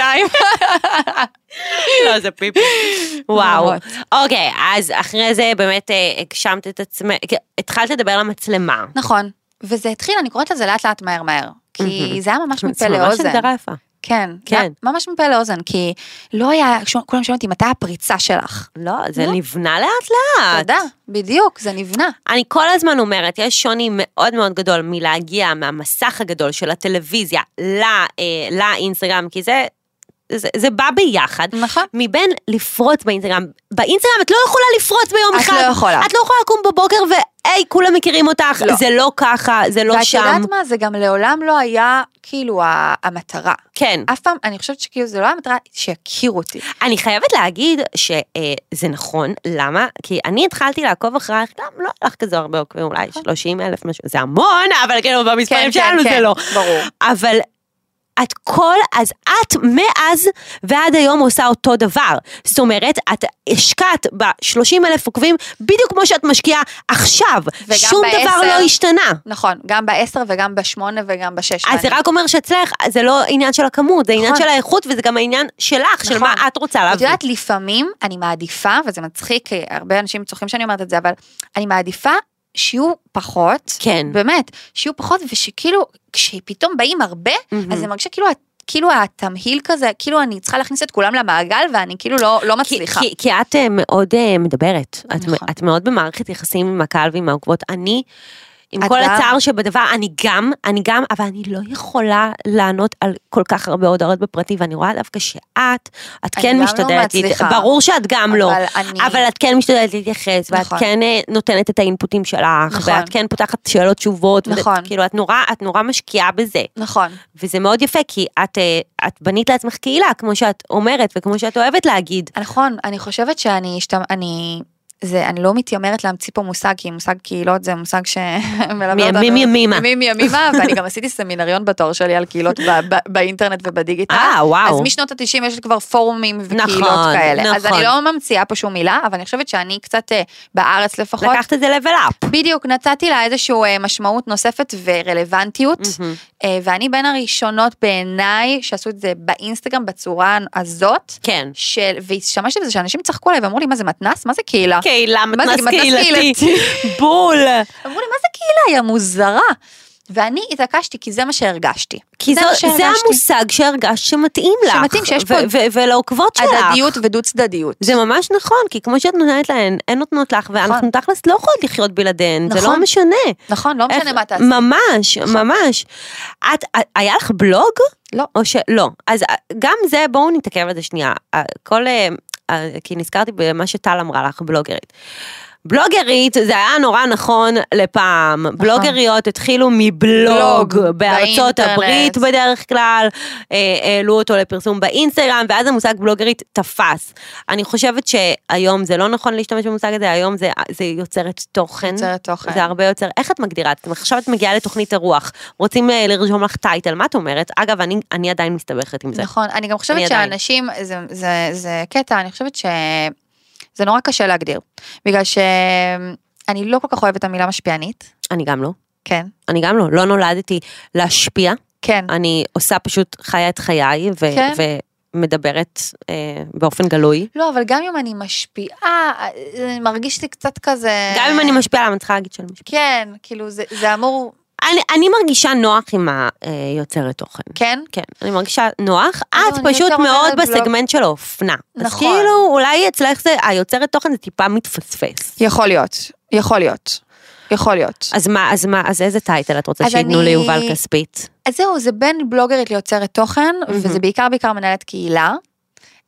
A: לא, זה פיפי. וואו. אוקיי, אז אחרי זה באמת אה, הגשמת את עצמך, התחלת לדבר למצלמה.
B: נכון. וזה התחיל, אני קוראת לזה לאט לאט מהר מהר. כי זה היה ממש מפה
A: זה ממש
B: לאוזן.
A: הגדרה יפה.
B: כן,
A: כן.
B: ממש מפה לאוזן, כי לא היה, כולם שואלים אותי, מתי הפריצה שלך?
A: לא, זה
B: לא.
A: נבנה לאט לאט.
B: תודה, בדיוק, זה נבנה.
A: אני כל הזמן אומרת, יש שוני מאוד מאוד גדול מלהגיע מהמסך הגדול של הטלוויזיה ל- אה, לאינסטגרם, כי זה, זה, זה בא ביחד.
B: נכון.
A: מבין לפרוץ באינסטגרם. באינסטגרם את לא יכולה לפרוץ ביום
B: את
A: אחד.
B: לא יכולה.
A: את לא יכולה לקום בבוקר היי, כולם מכירים אותך,
B: לא.
A: זה לא ככה, זה לא
B: ואת
A: שם.
B: יודעת מה, זה גם לעולם לא היה כאילו המטרה.
A: כן.
B: אף פעם, אני חושבת שכאילו זה לא המטרה שיכירו אותי.
A: אני חייבת להגיד שזה נכון, למה? כי אני התחלתי לעקוב אחרייך, גם לא הלך כזה הרבה עוקבים, אולי 30 אלף משהו, זה המון, אבל כאילו במספרים
B: כן,
A: שלנו
B: כן,
A: זה לא.
B: ברור.
A: אבל את כל, אז את מאז ועד היום עושה אותו דבר. זאת אומרת, את השקעת ב-30 אלף עוקבים בדיוק כמו שאת משקיעה עכשיו. שום דבר
B: בעשר.
A: לא השתנה.
B: נכון, גם בעשר וגם בשמונה וגם בשש.
A: אז זה רק אומר שאצלך זה לא עניין של הכמות, זה עניין
B: נכון.
A: של האיכות וזה גם העניין שלך, של
B: נכון.
A: מה את רוצה
B: את
A: להביא.
B: יודעת, לפעמים אני מעדיפה, וזה מצחיק, הרבה אנשים צוחקים שאני אומרת את זה, אבל אני מעדיפה שיהיו פחות,
A: כן.
B: באמת, שיהיו פחות, ושכאילו, כשפתאום באים הרבה,
A: מהמם.
B: אז אני מרגישה כאילו, כאילו התמהיל כזה, כאילו אני צריכה להכניס את כולם למעגל, ואני כאילו לא, לא
A: כי,
B: מצליחה.
A: כי, כי את אה, מאוד אה, מדברת, את,
B: נכון.
A: את מאוד במערכת יחסים עם הקהל ועם העוקבות. אני, עם כל
B: גם?
A: הצער שבדבר, אני גם, אני גם, אבל אני לא יכולה לענות על כל כך הרבה הודעות בפרטי, ואני רואה דווקא שאת, את כן
B: לא
A: משתדלת, להת-
B: מצליחה.
A: ברור שאת גם לא,
B: אבל אני-
A: אבל את כן משתדלת להתייחס, ואת
B: נכון.
A: כן אה, נותנת את האינפוטים שלך,
B: נכון.
A: ואת כן פותחת שאלות תשובות,
B: נכון.
A: כאילו את נורא, את נורא משקיעה בזה.
B: נכון.
A: וזה מאוד יפה, כי את, אה, את בנית לעצמך קהילה, כמו שאת אומרת, וכמו שאת אוהבת להגיד.
B: נכון, אני חושבת שאני, השתמ... אני, זה, אני לא מתיימרת להמציא פה מושג, כי מושג קהילות זה מושג שמלווה אותנו.
A: מימים ימימה.
B: מימים ימימה, ואני גם עשיתי סמינריון בתואר שלי על קהילות ב- ב- באינטרנט ובדיגיטל.
A: אה, וואו.
B: אז משנות ה-90 יש כבר פורומים וקהילות
A: נכון,
B: כאלה. אז
A: נכון.
B: אני לא ממציאה פה שום מילה, אבל אני חושבת שאני קצת, אה, בארץ לפחות,
A: לקחת את זה level up.
B: בדיוק, נתתי לה איזושהי אה, משמעות נוספת ורלוונטיות. אה, ואני בין הראשונות בעיניי שעשו את זה באינסטגרם בצורה הזאת.
A: כן.
B: של, והשתמשתי בזה שאנשים צחקו עליי ואמרו לי מה זה מתנס? מה זה קהילה?
A: קהילה,
B: זה,
A: מתנ"ס
B: מתנ"ס
A: קהילתי. בול.
B: אמרו לי מה זה קהילה? היא המוזרה. ואני התעקשתי כי זה מה שהרגשתי.
A: כי
B: זה
A: זה
B: שהרגשתי.
A: המושג שהרגשת שמתאים לך.
B: שמתאים, שיש פה
A: ולעוקבות שלך.
B: הדדיות ודו צדדיות.
A: זה ממש נכון, כי כמו שאת נותנת להן, הן נותנות לך, ואנחנו תכלס לא יכולות לחיות בלעדיהן, זה לא
B: נכון.
A: משנה.
B: נכון, לא משנה
A: איך-
B: מה תעשי.
A: ממש, ממש. את, היה לך בלוג?
B: לא.
A: או שלא. אז אה, גם זה, בואו נתעכב על זה שנייה. אה, כל, אה, כי נזכרתי במה שטל אמרה לך, בלוגרית. בלוגרית זה היה נורא נכון לפעם, בלוגריות התחילו מבלוג
B: בלוג,
A: בארצות
B: באינטרנט.
A: הברית בדרך כלל, אה, העלו אותו לפרסום באינסטגרם ואז המושג בלוגרית תפס. אני חושבת שהיום זה לא נכון להשתמש במושג הזה, היום זה, זה יוצרת תוכן.
B: יוצרת תוכן.
A: זה הרבה יותר, איך את מגדירה? את- עכשיו את מגיעה לתוכנית אירוח, רוצים אה, לרשום לך טייטל, מה את אומרת? אגב, אני, אני עדיין מסתבכת עם זה.
B: נכון, אני גם חושבת
A: אני.
B: שאנשים, זה, זה, זה קטע, אני חושבת שזה נורא קשה להגדיר. בגלל שאני לא כל כך אוהבת את המילה משפיענית.
A: אני גם לא.
B: כן.
A: אני גם לא, לא נולדתי להשפיע,
B: כן.
A: אני עושה פשוט חיה את חיי ו-
B: כן.
A: ומדברת אה, באופן גלוי.
B: לא, אבל גם אם אני משפיעה, זה מרגיש לי קצת כזה...
A: גם אם אני משפיעה, למה צריכה להגיד שאני משפיעה?
B: כן, כאילו זה, זה אמור...
A: אני, אני מרגישה נוח עם היוצרת תוכן.
B: כן?
A: כן, אני מרגישה נוח,
B: אז
A: את פשוט מאוד. בסגמנט של האופנה. אז
B: נכון.
A: כאילו, אולי אצלך זה, היוצרת תוכן זה טיפה מתפספס.
B: יכול להיות, יכול להיות, יכול להיות.
A: אז מה, אז מה, אז איזה טייטל את רוצה
B: אז
A: שייתנו
B: אני-
A: ליובל כספית?
B: אז זהו, זה בין בלוגרית ליוצרת תוכן, וזה בעיקר בעיקר מנהלת קהילה.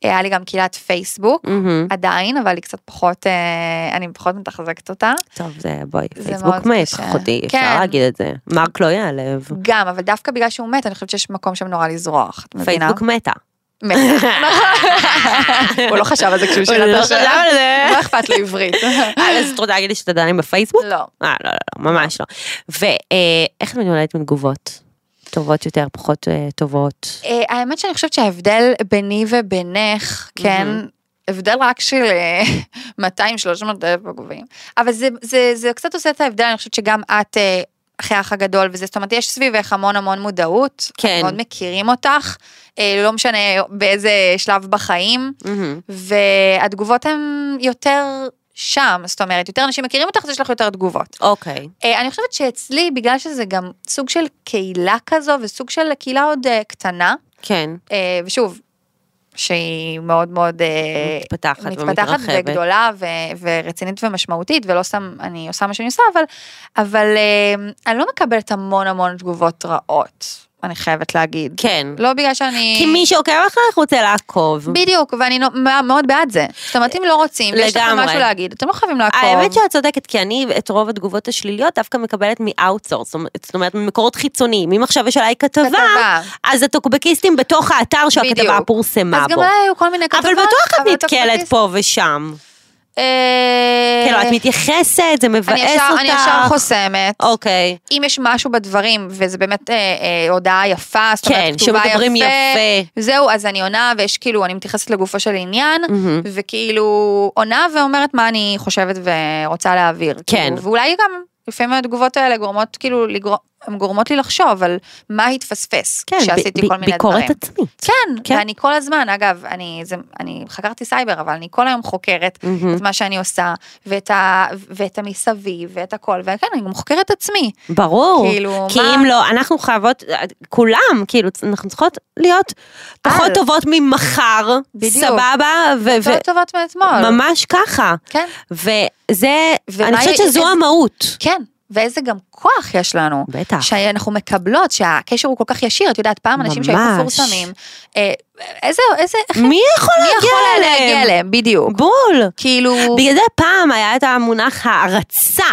B: היה לי גם קהילת פייסבוק,
A: מהמם.
B: עדיין, אבל היא קצת פחות, אה, אני פחות מתחזקת אותה.
A: טוב, זה, בואי,
B: זה
A: פייסבוק מת,
B: קשה.
A: אחותי, אפשר
B: כן.
A: להגיד את זה. מרק לא ייעלב.
B: גם, אבל דווקא בגלל שהוא מת, אני חושבת שיש מקום שם נורא לזרוח, את מבינה?
A: פייסבוק מתה.
B: מת. הוא לא חשב על זה כשהוא
A: הוא
B: שיר
A: לא
B: את
A: חשב
B: השאלה. לא אכפת לו עברית.
A: אה, אז את רוצה להגיד לי שאת עדיין בפייסבוק?
B: לא.
A: אה, לא, לא, לא, ממש לא. ואיך את מתמודדת עם תגובות? טובות יותר, פחות אה, טובות?
B: אה, האמת שאני חושבת שההבדל ביני ובינך, כן, הבדל רק של 200-300 אלף עוקבים, אבל זה, זה, זה קצת עושה את ההבדל, אני חושבת שגם את אה, אחרי האח הגדול וזה, זאת אומרת, יש סביבך המון המון מודעות,
A: כן.
B: מאוד מכירים אותך, אה, לא משנה באיזה שלב בחיים,
A: מהמם.
B: והתגובות הן יותר שם, זאת אומרת, יותר אנשים מכירים אותך, אז יש לך יותר תגובות.
A: אוקיי.
B: אה, אני חושבת שאצלי, בגלל שזה גם סוג של קהילה כזו, וסוג של קהילה עוד אה, קטנה,
A: כן.
B: אה, ושוב, שהיא מאוד מאוד
A: מתפתחת
B: מתפתחת
A: ומתרחבת.
B: וגדולה ו- ורצינית ומשמעותית, ולא סתם אני עושה מה שאני עושה, אבל, אבל אני לא מקבלת המון המון תגובות רעות. אני חייבת להגיד.
A: כן.
B: לא בגלל שאני...
A: כי מי שעוקב אחריך רוצה לעקוב.
B: בדיוק, ואני מאוד בעד זה. זאת אומרת, אם לא רוצים, ויש לכם
A: לגמרי.
B: משהו להגיד, אתם לא חייבים לעקוב.
A: האמת שאת צודקת, כי אני את רוב התגובות השליליות דווקא מקבלת מ outsource, זאת אומרת ממקורות חיצוניים. אם עכשיו יש עליי כתבה,
B: כתבה.
A: אז הטוקבקיסטים בתוך האתר שהכתבה. פורסמה
B: אז גם
A: בו.
B: היו כל מיני כתבות.
A: אבל בטוח את נתקלת פה ושם.
B: אה,
A: כאילו, את מתייחסת, זה מבאס
B: אני ישר-
A: אותך.
B: אני ישר חוסמת.
A: אוקיי.
B: אם יש משהו בדברים, וזה באמת אה, אה, הודעה יפה, זאת אומרת,
A: כן,
B: כתובה
A: שמדברים יפה.
B: זהו, אז אני עונה, ויש כאילו, אני מתייחסת לגופו של עניין. וכאילו עונה ואומרת מה אני חושבת ורוצה להעביר.
A: כן.
B: כאילו, ואולי גם, לפעמים התגובות האלה גורמות כאילו, לגרום, הן גורמות לי לחשוב על מה התפספס,
A: כן,
B: כשעשיתי
A: ב-
B: כל
A: ב-
B: מיני
A: ביקורת
B: דברים.
A: עצמית.
B: כן,
A: כן.
B: ואני כל הזמן, אגב, אני, זה, אני חקרתי סייבר, אבל אני כל היום חוקרת
A: מהמם.
B: את מה שאני עושה, ואת, ה, ואת המסביב, ואת הכל, וכן, אני גם חוקרת עצמי.
A: ברור.
B: כאילו,
A: כי
B: מה-
A: אם לא, אנחנו חייבות, כולם, כאילו, אנחנו צריכות להיות פחות
B: על.
A: טובות ממחר,
B: בדיוק.
A: סבבה, ו- ו-
B: טובות מאתמול.
A: ממש ככה.
B: כן.
A: וזה,
B: ומה
A: אני חושבת שזו המהות.
B: כן, ואיזה גם כוח יש לנו.
A: בטח.
B: שאנחנו מקבלות, שהקשר הוא כל כך ישיר, את יודעת, פעם אנשים שהיו
A: ממש.
B: מפורסמים, אה, איזה, איזה,
A: מי יכול
B: מי
A: להגיע
B: יכול
A: אליהם?
B: להגיע אליהם, בדיוק.
A: בול.
B: כאילו,
A: בגלל זה פעם היה את המונח הערצה,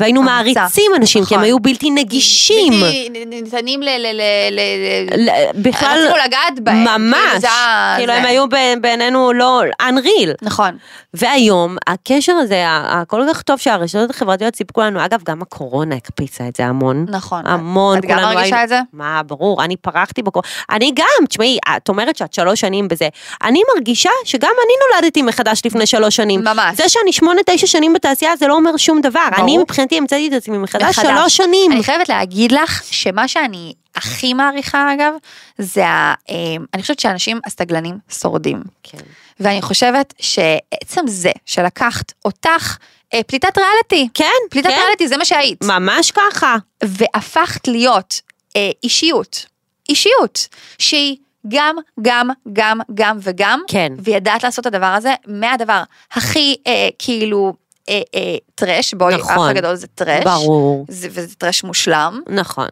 A: והיינו
B: הערצה,
A: מעריצים אנשים, כי הם
B: נכון.
A: היו בלתי נגישים.
B: בלתי ניתנים ל... ל- ל- ל- ל-
A: בכלל,
B: רצינו לגעת בהם. כאילו,
A: ממש,
B: זה ה-
A: כאילו
B: זה.
A: הם היו בעינינו לא unreal.
B: נכון.
A: והיום, הקשר הזה, הכל כך טוב שהרשתות החברתיות סיפקו לנו, אגב, גם הקורונה הקפיצה את זה המון.
B: נכון.
A: המון,
B: את גם מרגישה
A: היינו-
B: את זה?
A: מה, ברור, אני פרחתי בקורונה. אני גם, תשמעי, את אומרת שאת שלוש שנים בזה. אני מרגישה שגם אני נולדתי מחדש לפני שלוש שנים.
B: ממש.
A: זה שאני שמונה, תשע שנים בתעשייה, זה לא אומר שום דבר.
B: ברור.
A: אני מבחינתי המצאתי את עצמי מחדש
B: מחדש.
A: שלוש שנים.
B: אני חייבת להגיד לך שמה שאני הכי מעריכה אגב, זה ה... אה, אני חושבת שאנשים הסתגלנים שורדים.
A: כן.
B: ואני חושבת שעצם זה שלקחת אותך אה, פליטת ריאליטי,
A: כן,
B: פליטת
A: כן.
B: ריאליטי זה מה שהיית,
A: ממש ככה.
B: והפכת להיות אה, אישיות, אישיות, שהיא גם, גם, גם, גם וגם,
A: כן.
B: וידעת לעשות את הדבר הזה מהדבר הכי אה, כאילו אה, אה, טרש, בואי,
A: נכון.
B: האח הגדול זה טרש,
A: ברור.
B: זה, וזה טרש מושלם,
A: נכון.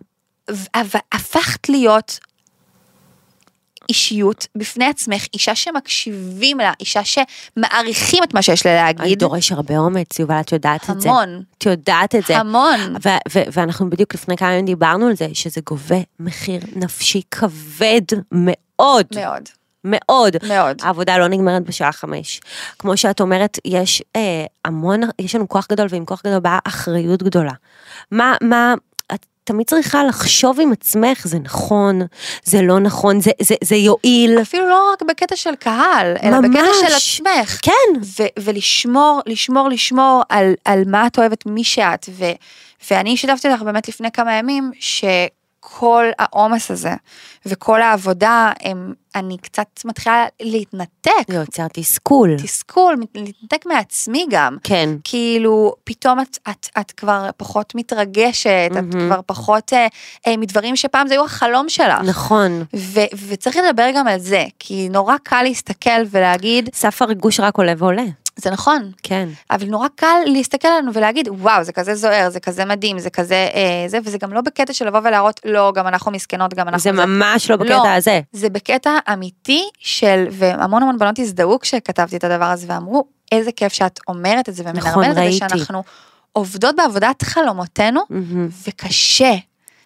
B: אבל הפכת להיות אישיות בפני עצמך, אישה שמקשיבים לה, אישה שמעריכים את מה שיש לה
A: אני
B: להגיד,
A: דורש הרבה אומץ, יובל, את יודעת את זה.
B: המון,
A: את יודעת את זה.
B: המון,
A: ו- ו- ואנחנו בדיוק לפני כמה ימים דיברנו על זה, שזה גובה מחיר נפשי כבד מאוד,
B: מאוד,
A: מאוד.
B: מאוד.
A: העבודה לא נגמרת בשעה חמש. כמו שאת אומרת, יש אה, המון, יש לנו כוח גדול, ועם כוח גדול באה אחריות גדולה. מה, מה, תמיד צריכה לחשוב עם עצמך, זה נכון, זה לא נכון, זה, זה, זה יועיל.
B: אפילו לא רק בקטע של קהל, אלא
A: ממש.
B: בקטע של עצמך.
A: כן,
B: ו- ולשמור, לשמור, לשמור על, על מה את אוהבת, מי שאת. ו- ואני שיתפתי אותך באמת לפני כמה ימים, שכל העומס הזה וכל העבודה, הם, אני קצת מתחילה להתנתק,
A: זה יוצר תסכול.
B: תסכול, להתנתק מעצמי גם.
A: כן.
B: כאילו, פתאום את, את, את כבר פחות מתרגשת, את
A: מהמם.
B: כבר פחות אה, אה, מדברים שפעם זה היו החלום שלך.
A: נכון.
B: ו- וצריך לדבר גם על זה, כי נורא קל להסתכל ולהגיד,
A: סף הריגוש רק עולה ועולה.
B: זה נכון,
A: כן.
B: אבל נורא קל להסתכל עלינו ולהגיד, וואו, זה כזה זוהר, זה כזה מדהים, זה כזה אה, זה, וזה גם לא בקטע של לבוא ולהראות, לא, גם אנחנו מסכנות, גם אנחנו
A: זה ממש לא בקטע
B: לא.
A: הזה.
B: זה בקטע אמיתי של, והמון המון בנות הזדהו כשכתבתי את הדבר הזה, ואמרו, איזה כיף שאת אומרת את זה ומנרמלת את זה,
A: ראיתי.
B: שאנחנו עובדות בעבודת חלומותינו,
A: מהמם.
B: וקשה,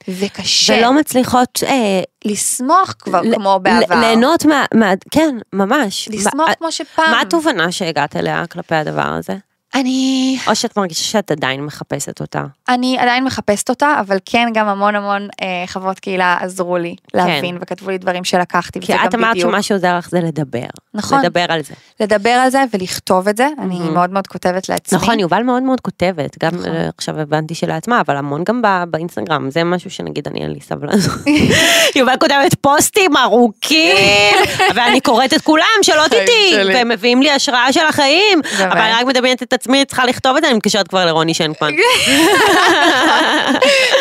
B: וקשה,
A: ולא מצליחות אה,
B: לשמוח כבר
A: ל-
B: כמו בעבר.
A: ליהנות מה, מה... כן, ממש.
B: לשמוח
A: מה-
B: כמו שפעם.
A: מה התובנה שהגעת אליה כלפי הדבר הזה?
B: אני,
A: או שאת מרגישה שאת עדיין מחפשת אותה?
B: אני עדיין מחפשת אותה, אבל כן גם המון המון אה, חברות קהילה עזרו לי להבין וכתבו לי דברים שלקחתי,
A: כי את אמרת
B: בדיוק.
A: שמה שעוזר לך זה לדבר.
B: נכון.
A: לדבר על זה.
B: לדבר על זה ולכתוב את זה, אני
A: מהמם.
B: מאוד מאוד כותבת לעצמי.
A: נכון, יובל מאוד מאוד כותבת, גם
B: נכון.
A: אה, עכשיו הבנתי שלעצמה, אבל המון גם ב- באינסטגרם, זה משהו שנגיד אני אין לי סבלנות. יובל כותבת פוסטים ארוכים, ואני קוראת את כולם, שלא
B: שלי.
A: והם מביאים לי השראה של החיים. אבל אני רק מדמיינת את עצמי, צריכה לכתוב את זה, אני מתקשרת כבר לרוני שנקמן.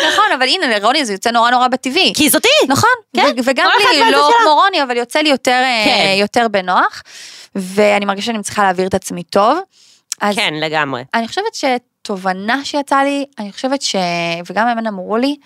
B: נכון, אבל הנה לרוני זה יוצא נורא נורא בטבעי.
A: כי זאתי.
B: נכון,
A: כן,
B: וגם לי, לא. כמו רוני, אבל יוצא לי יותר, אה, בנוח, ואני מרגישה שאני צריכה להעביר את עצמי טוב. אז
A: כן, לגמרי.
B: אני חושבת שתובנה שיצאה לי, אני חושבת ש... וגם הם אמרו לי,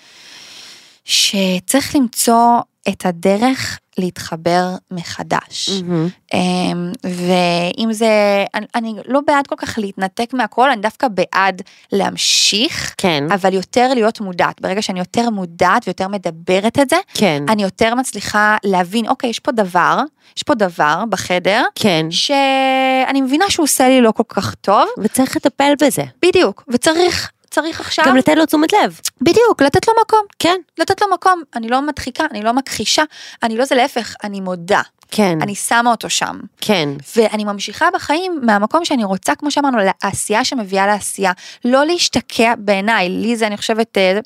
B: שצריך למצוא את הדרך להתחבר מחדש.
A: מהמם.
B: אמ, ואם זה, אני, אני לא בעד כל כך להתנתק מהכל, אני דווקא בעד להמשיך,
A: כן,
B: אבל יותר להיות מודעת. ברגע שאני יותר מודעת ויותר מדברת את זה,
A: כן,
B: אני יותר מצליחה להבין, אוקיי, יש פה דבר, יש פה דבר בחדר,
A: כן,
B: שאני מבינה שהוא עושה לי לא כל כך טוב,
A: וצריך לטפל בזה.
B: בדיוק, וצריך, צריך עכשיו,
A: גם לתת לו תשומת לב.
B: בדיוק, לתת לו מקום,
A: כן,
B: לתת לו מקום, אני לא מדחיקה, אני לא מכחישה, אני לא זה להפך, אני מודה,
A: כן,
B: אני שמה אותו שם.
A: כן,
B: ואני ממשיכה בחיים מהמקום שאני רוצה, כמו שאמרנו, לעשייה שמביאה לעשייה. לא להשתקע בעיניי, לי זה אני חושבת, אה,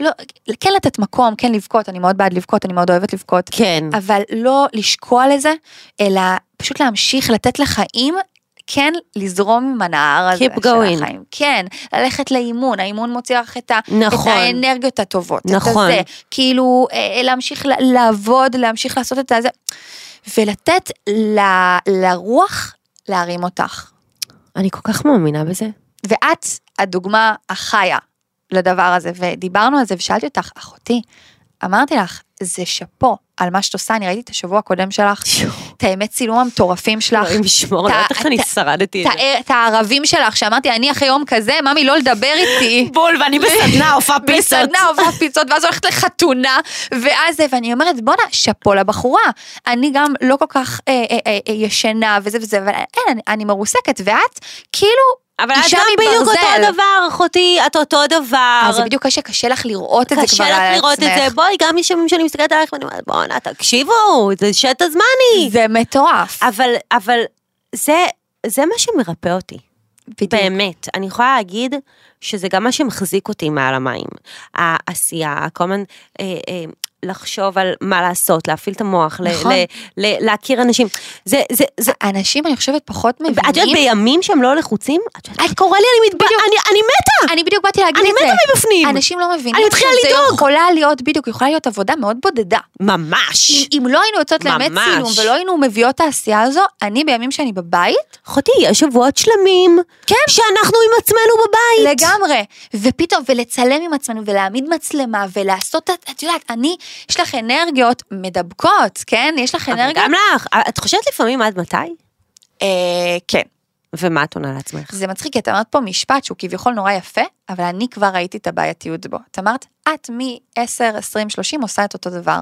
B: לא, כן לתת מקום, כן לבכות, אני מאוד בעד לבכות, אני מאוד אוהבת לבכות,
A: כן,
B: אבל לא לשקוע לזה, אלא פשוט להמשיך לתת לחיים. כן לזרום עם הנהר הזה
A: Keep
B: של
A: going.
B: החיים, כן, ללכת לאימון, האימון מוציא לך את, ה,
A: נכון.
B: את האנרגיות הטובות,
A: נכון.
B: את הזה, כאילו אה, להמשיך ל- לעבוד, להמשיך לעשות את הזה, ולתת ל, לרוח להרים אותך.
A: אני כל כך מאמינה בזה.
B: ואת הדוגמה החיה לדבר הזה, ודיברנו על זה ושאלתי אותך, אחותי, אמרתי לך, זה שאפו על מה שאת עושה, אני ראיתי את השבוע הקודם שלך, את האמת צילום המטורפים שלך,
A: אלוהים ישמור, לא יודעת איך אני שרדתי את זה.
B: את הערבים שלך, שאמרתי, אני אחרי יום כזה, ממי לא לדבר איתי.
A: בול, ואני בסדנה עופה פיסות.
B: בסדנה עושה פיצות, ואז הולכת לחתונה, ואז זה, ואני אומרת, בואנה, שאפו לבחורה. אני גם לא כל כך אה, אה, אה, ישנה וזה וזה, אבל אין, אני מרוסקת, ואת כאילו
A: אבל את גם בדיוק. אותו דבר, אחותי, את אותו דבר.
B: אז זה בדיוק קשה, קשה לך לראות את זה כבר על
A: קשה
B: עצמך.
A: לך לראות את זה, בואי, גם ימים שאני מסתכלת עליך ואני אומרת, בואנה, תקשיבו, זה שט הזמני.
B: זה מטורף.
A: אבל, אבל, זה, זה מה שמרפא אותי.
B: בדיוק.
A: באמת, אני יכולה להגיד שזה גם מה שמחזיק אותי מעל המים. העשייה, כל הזמן אה, אה, לחשוב על מה לעשות, להפעיל את המוח, ל-
B: נכון.
A: ל- ל- להכיר אנשים. זה, זה, זה,
B: אנשים, אני חושבת, פחות
A: את יודעת,
B: מבינים.
A: בימים שהם לא לחוצים, את יודעת, את קורא לי, אני מתבע... אני, אני מתה!
B: אני בדיוק באתי להגיד
A: אני
B: את זה.
A: מתה מבפנים!
B: אנשים לא מבינים
A: אני מתחילה לדאוג.
B: יכולה להיות, בדיוק, יכולה להיות עבודה מאוד בודדה.
A: ממש.
B: אם, אם לא היינו יוצאות לאמת. צילום ולא היינו מביאות את העשייה הזו, אני בימים שאני בבית,
A: אחותי, יש שבועות שלמים,
B: כן.
A: שאנחנו עם עצמנו בבית.
B: לגמרי, ופתאום, ולצלם עם עצמנו, ולהעמיד מצלמה, ולעשות, את את יודעת, אני, יש לך אנרגיות מדבקות, כן? יש לך
A: אבל
B: אנרגיות?
A: גם לך, את חושבת לפעמים עד מתי?
B: אה, כן.
A: ומה את עונה לעצמך?
B: זה מצחיק, כי את אמרת פה משפט שהוא כביכול נורא יפה, אבל אני כבר ראיתי את הבעייתיות בו. את אמרת, את מ-10, 20, 30 עושה את אותו דבר.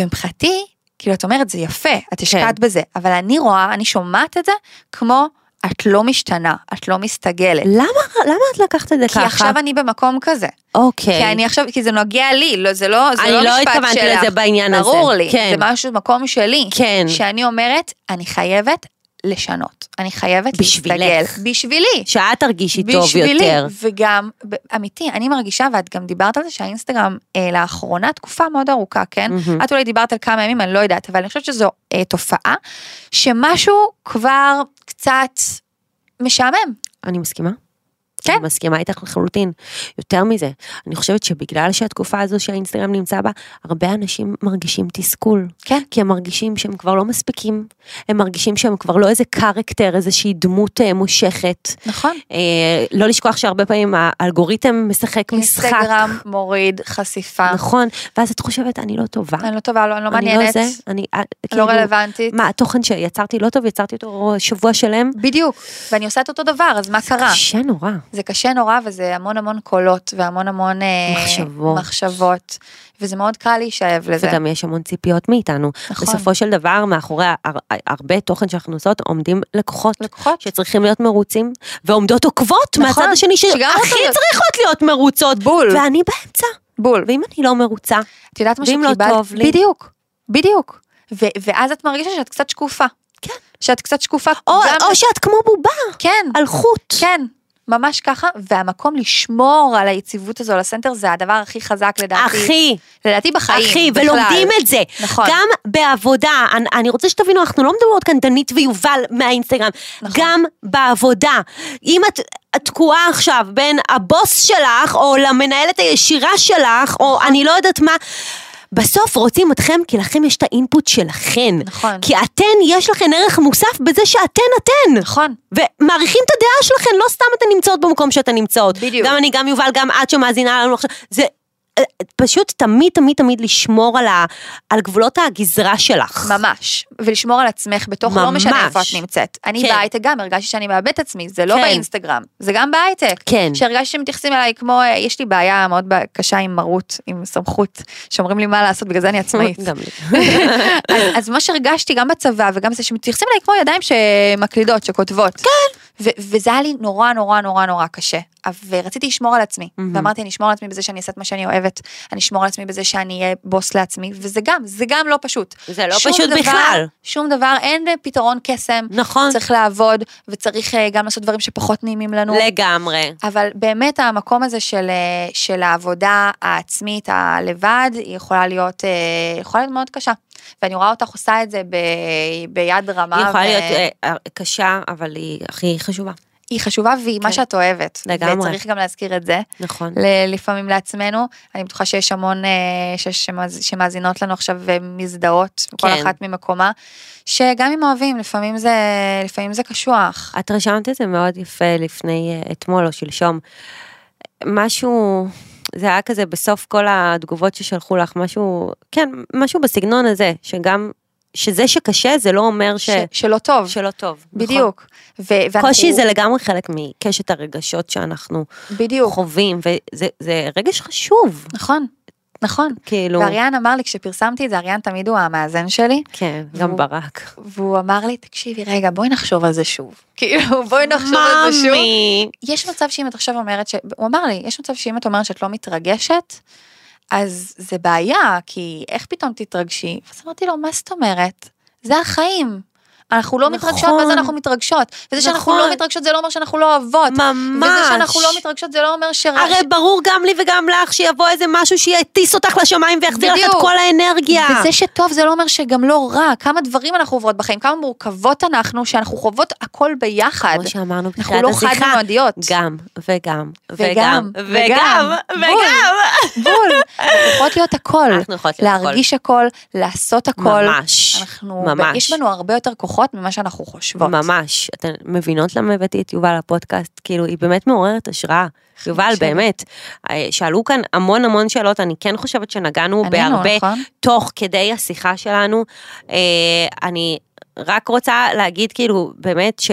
B: ומבחינתי, כאילו, את אומרת, זה יפה, את השקעת
A: כן.
B: בזה, אבל אני רואה, אני שומעת את זה כמו, את לא משתנה, את לא מסתגלת.
A: למה, למה את לקחת את זה
B: כי
A: ככה?
B: עכשיו אני במקום כזה.
A: אוקיי.
B: כי אני עכשיו, כי זה נוגע לי, לא, זה לא, זה
A: אני
B: לא
A: לא
B: משפט שלך.
A: התכוונתי לזה בעניין הזה.
B: ברור לי,
A: כן.
B: זה משהו, מקום שלי.
A: כן.
B: שאני אומרת, אני חייבת לשנות. אני חייבת
A: בשבילך.
B: להסתגל. בשבילי.
A: שאת תרגישי טוב
B: בשבילי,
A: יותר.
B: וגם, אמיתי, אני מרגישה, ואת גם דיברת על זה שהאינסטגרם אה, לאחרונה תקופה מאוד ארוכה, כן?
A: מהמם.
B: את אולי דיברת על כמה ימים, אני לא יודעת, אבל אני חושבת שזו אה, תופעה, שמשהו כבר קצת משעמם.
A: אני מסכימה.
B: כן.
A: אני מסכימה איתך לחלוטין. יותר מזה, אני חושבת שבגלל שהתקופה הזו שהאינסטגרם נמצא בה, הרבה אנשים מרגישים תסכול.
B: כן.
A: כי הם מרגישים שהם כבר לא מספיקים, הם מרגישים שהם כבר לא איזה קרקטר, איזושהי דמות אה, מושכת.
B: נכון.
A: אה, לא לשכוח שהרבה פעמים האלגוריתם משחק משחק.
B: אינסטגרם מוריד חשיפה.
A: נכון, ואז את חושבת, אני לא טובה.
B: אני לא טובה, לא, אני לא
A: אני
B: מעניינת,
A: לא זה, אני, אה,
B: לא
A: כאילו,
B: רלוונטית.
A: מה, התוכן שיצרתי לא טוב, יצרתי אותו שבוע שלם?
B: בדיוק, ואני עושה את אותו דבר, אז מה קרה?
A: קשה נורא.
B: זה קשה נורא וזה המון המון קולות והמון המון אה,
A: מחשבות.
B: מחשבות, וזה מאוד קל להישאב לזה.
A: וגם יש המון ציפיות מאיתנו.
B: נכון.
A: בסופו של דבר, מאחורי הר- הרבה תוכן שאנחנו עושות, עומדים לקוחות.
B: לקוחות.
A: שצריכים להיות מרוצים, ועומדות עוקבות
B: נכון,
A: מהצד השני, שהכי צריכות להיות מרוצות.
B: בול.
A: ואני באמצע.
B: בול.
A: ואם אני לא מרוצה,
B: את יודעת מה
A: לא
B: שקיבלת?
A: טוב לי?
B: בדיוק, בדיוק. ו- ואז את מרגישה שאת קצת שקופה.
A: כן.
B: שאת קצת שקופה.
A: או,
B: גם-
A: או שאת כמו בובה,
B: כן,
A: על חוט.
B: כן. ממש ככה, והמקום לשמור על היציבות הזו, על הסנטר, זה הדבר הכי חזק לדעתי.
A: אחי,
B: לדעתי בחיים.
A: אחי,
B: בכלל.
A: ולומדים את זה.
B: נכון.
A: גם בעבודה, אני, אני רוצה שתבינו, אנחנו לא מדברות כאן דנית ויובל מהאינסטגרם,
B: נכון.
A: גם בעבודה. אם את... את תקועה עכשיו בין הבוס שלך, או למנהלת הישירה שלך, או
B: נכון.
A: אני לא יודעת מה, בסוף רוצים אתכם כי לכם יש את האינפוט שלכן.
B: נכון.
A: כי אתן, יש לכן ערך מוסף בזה שאתן אתן.
B: נכון.
A: ומעריכים את הדעה שלכן, לא סתם אתן נמצאות במקום שאתן נמצאות.
B: בדיוק.
A: גם אני, גם יובל, גם את שמאזינה לנו עכשיו. זה, פשוט תמיד תמיד תמיד לשמור על, ה, על גבולות הגזרה שלך.
B: ממש, ולשמור על עצמך בתוך, לא
A: ממש.
B: משנה איפה את נמצאת. אני
A: כן.
B: בהייטק גם הרגשתי שאני מאבד את עצמי, זה לא
A: כן.
B: באינסטגרם, זה גם בהייטק.
A: כן.
B: שהרגשתי שמתייחסים אליי כמו, אה, יש לי בעיה מאוד קשה עם מרות, עם סמכות, שאומרים לי מה לעשות, בגלל זה אני עצמאית.
A: גם לי.
B: אז, אז מה שהרגשתי גם בצבא וגם זה שמתייחסים אליי כמו ידיים שמקלידות, שכותבות. כן. וזה היה לי נורא נורא נורא נורא קשה. ורציתי לשמור על עצמי.
A: מהמם.
B: ואמרתי, אני אשמור על עצמי בזה שאני אעשה את מה שאני אוהבת, אני אשמור על עצמי בזה שאני אהיה בוס לעצמי, וזה גם, זה גם לא פשוט.
A: זה לא פשוט
B: דבר-
A: בכלל.
B: שום דבר, אין פתרון קסם.
A: נכון.
B: צריך לעבוד, וצריך אה, גם לעשות דברים שפחות נעימים לנו.
A: לגמרי.
B: אבל באמת המקום הזה של, אה, של העבודה העצמית הלבד, היא יכולה להיות, אה, יכולה להיות מאוד קשה. ואני רואה אותך עושה את זה ב, ביד רמה.
A: היא יכולה
B: ו-
A: להיות קשה, אבל היא הכי חשובה.
B: היא חשובה והיא מה
A: כן.
B: שאת אוהבת.
A: לגמרי.
B: וצריך גם להזכיר את זה,
A: נכון.
B: ל- לפעמים לעצמנו. אני בטוחה שיש המון אה, ש- שמאז- שמאזינות לנו עכשיו ומזדהות, כל
A: כן.
B: אחת ממקומה, שגם אם אוהבים, לפעמים זה, לפעמים זה קשוח.
A: את רשמת את זה מאוד יפה לפני אה, אתמול או שלשום. משהו, זה היה כזה בסוף כל התגובות ששלחו לך, משהו, כן, משהו בסגנון הזה, שגם, שזה שקשה זה לא אומר ש...
B: ש- שלא טוב.
A: שלא טוב. נכון.
B: בדיוק. ו- ואנחנו-
A: קושי זה לגמרי חלק מקשת הרגשות שאנחנו
B: בדיוק.
A: חווים, וזה זה רגש חשוב,
B: נכון, נכון.
A: כאילו,
B: ואריאן אמר לי, כשפרסמתי את זה, אריאן תמיד הוא המאזן שלי,
A: כן, גם
B: והוא-
A: ברק.
B: והוא אמר לי, תקשיבי, רגע, בואי נחשוב על זה שוב. כאילו, בואי נחשוב על זה שוב. יש מצב שאם את עכשיו אומרת, ש... הוא אמר לי, יש מצב שאם את אומרת שאת לא מתרגשת, אז זה בעיה, כי איך פתאום תתרגשי? אז אמרתי לו, מה זאת אומרת? זה החיים. אנחנו לא
A: נכון.
B: מתרגשות, זה אנחנו מתרגשות? וזה שאנחנו
A: נכון.
B: לא מתרגשות זה לא אומר שאנחנו לא אוהבות.
A: ממש.
B: וזה שאנחנו לא מתרגשות זה לא אומר ש...
A: הרי ברור גם לי וגם לך שיבוא איזה משהו שיטיס אותך לשמיים ויחזיר לך את. כל האנרגיה.
B: וזה שטוב זה לא אומר שגם לא רע, כמה דברים אנחנו עוברות בחיים, כמה מורכבות אנחנו, שאנחנו חוות הכל ביחד.
A: כמו שאמרנו
B: אנחנו
A: בתחילת
B: לא
A: השיחה,
B: חד-ממדיות.
A: גם וגם
B: וגם,
A: וגם
B: וגם, בול. אנחנו יכולות להיות הכל.
A: אנחנו יכולות להיות הכל.
B: להרגיש הכל, לעשות הכל.
A: ממש,
B: אנחנו,
A: ממש.
B: יש בנו הרבה יותר כוחות ממה שאנחנו חושבות.
A: ממש, אתן מבינות למה הבאתי את יובל לפודקאסט, כאילו היא באמת מעוררת השראה. יובל. באמת, אה, שאלו כאן המון המון שאלות, אני כן חושבת שנגענו בהרבה
B: נכון?
A: תוך כדי השיחה שלנו. אה, אני רק רוצה להגיד כאילו, באמת ש...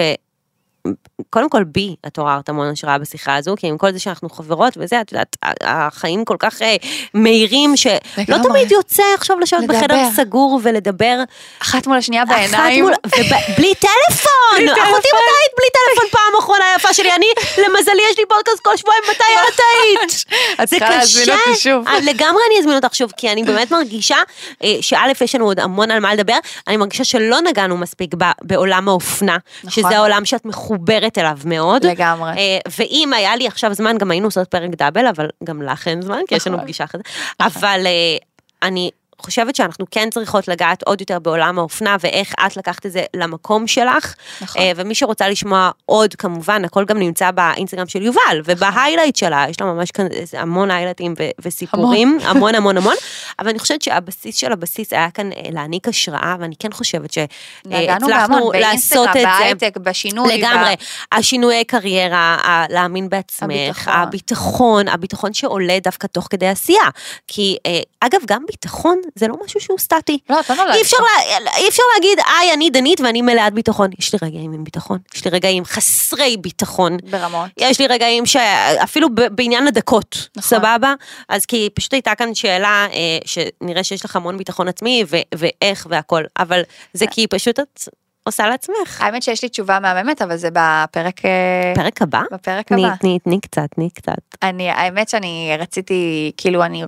A: קודם כל בי את עוררת המון השראה בשיחה הזו, כי עם כל זה שאנחנו חברות וזה, את יודעת, החיים כל כך אה, מהירים, שלא
B: לגמרי.
A: תמיד יוצא עכשיו לשבת
B: לדבר.
A: בחדר סגור ולדבר
B: אחת מול השנייה בעיניים.
A: מול, ובלי טלפון! אחותי. מתי היית בלי טלפון פעם אחרונה יפה שלי? אני, למזלי יש לי פודקאסט כל שבועיים, מתי את היית?
B: את
A: זה
B: צריכה להזמין. אותי שוב.
A: אה, לגמרי אני אזמין אותך שוב, כי אני באמת מרגישה אה, שא', יש לנו עוד המון על מה לדבר, אני מרגישה שלא נגענו מספיק בעולם האופנה,
B: נכון.
A: שזה העולם שאת מחוברת אליו מאוד.
B: לגמרי.
A: אה, ואם היה לי עכשיו זמן, גם היינו עושות פרק דאבל, אבל גם לך אין זמן, כי יש לנו
B: נכון.
A: פגישה זה. אבל אה, אני חושבת שאנחנו כן צריכות לגעת עוד יותר בעולם האופנה, ואיך את לקחת את זה למקום שלך.
B: נכון.
A: אה, ומי שרוצה לשמוע עוד, כמובן, הכל גם נמצא באינסטגרם של יובל, ובהיילייט שלה, יש לה ממש כאן המון היילייטים וסיפורים, המון המון המון. אבל אני חושבת שהבסיס של הבסיס היה כאן אה, להעניק השראה, ואני כן חושבת שהצלחנו
B: בהמון,
A: לעשות את זה.
B: בהייטק, בשינוי.
A: לגמרי,
B: ב-
A: השינויי קריירה, ה- להאמין בעצמך,
B: הביטחון.
A: הביטחון, הביטחון שעולה דווקא תוך כדי עשייה. כי אה, אגב, גם ביטחון זה לא משהו שהוא סטטי.
B: לא, אתה לא
A: אי אפשר, לה, אי אפשר להגיד, היי, אני דנית ואני מלאת ביטחון. יש לי רגעים עם ביטחון, יש לי רגעים חסרי ביטחון.
B: ברמות.
A: יש לי רגעים שאפילו בעניין הדקות,
B: נכון.
A: סבבה? אז כי פשוט הייתה כאן שאלה אה, שנראה שיש לך המון ביטחון עצמי ו- ואיך והכל, אבל זה
B: אה.
A: כי פשוט את עושה לעצמך.
B: האמת שיש לי תשובה מהממת, אבל זה בפרק אה,
A: פרק הבא?
B: בפרק
A: תני,
B: הבא.
A: תני, תני קצת, תני קצת.
B: אני, האמת שאני רציתי, כאילו אני,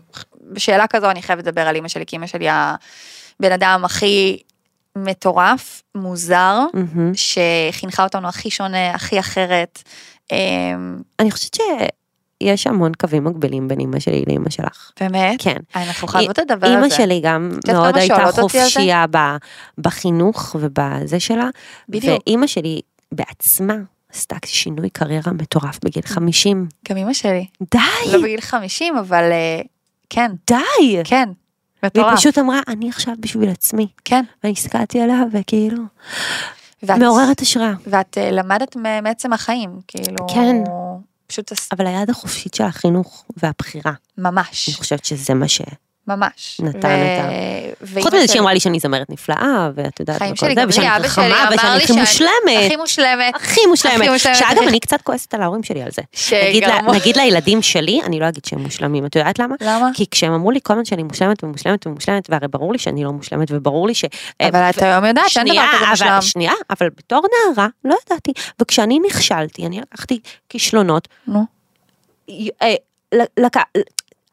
B: בשאלה כזו אני חייבת לדבר על אימא שלי, כי אימא שלי הבן אדם הכי מטורף, מוזר,
A: מהמם.
B: שחינכה אותנו הכי שונה, הכי אחרת. אמ,
A: אני חושבת שיש המון קווים מקבילים בין אמא שלי לאמא שלך.
B: באמת?
A: כן.
B: אנחנו חייבות לדבר על זה.
A: אמא שלי גם מאוד הייתה? חופשייה בחינוך ובזה שלה.
B: בדיוק.
A: ואימא שלי בעצמה עשתה שינוי קריירה מטורף בגיל 50.
B: גם אמא שלי.
A: די,
B: לא בגיל 50, אבל אה, כן,
A: די.
B: כן.
A: והיא
B: מטורף.
A: פשוט אמרה, אני עכשיו בשביל עצמי.
B: כן.
A: ואני הסתכלתי עליה וכאילו,
B: ואת-
A: מעוררת השראה.
B: ואת אה, למדת מעצם החיים, כאילו...
A: כן.
B: פשוט
A: אבל היד החופשית של החינוך והבחירה,
B: ממש,
A: אני חושבת שזה מה ש...
B: ממש.
A: נתן
B: ו-
A: את ה- חוץ מזה שהיא אמרה לי שאני זמרת נפלאה, ואת יודעת, וכל זה, ושאני חכמה, ושאני הכי מושלמת.
B: הכי מושלמת.
A: הכי מושלמת. שאגב, אני קצת כועסת על ההורים שלי על זה.
B: שגרמו-
A: נגיד לילדים שלי, אני לא אגיד שהם מושלמים, את יודעת למה?
B: למה?
A: כי כשהם אמרו לי כל הזמן שאני מושלמת ומושלמת ומושלמת, והרי ברור לי שאני לא מושלמת, וברור לי ש...
B: אבל את היום יודעת שאין דבר כזה מושלם.
A: שנייה, אבל בתור נערה, לא ידעתי. וכשאני נכשלתי, אני לקחתי כישלונות,
B: נו.
A: אה, לק-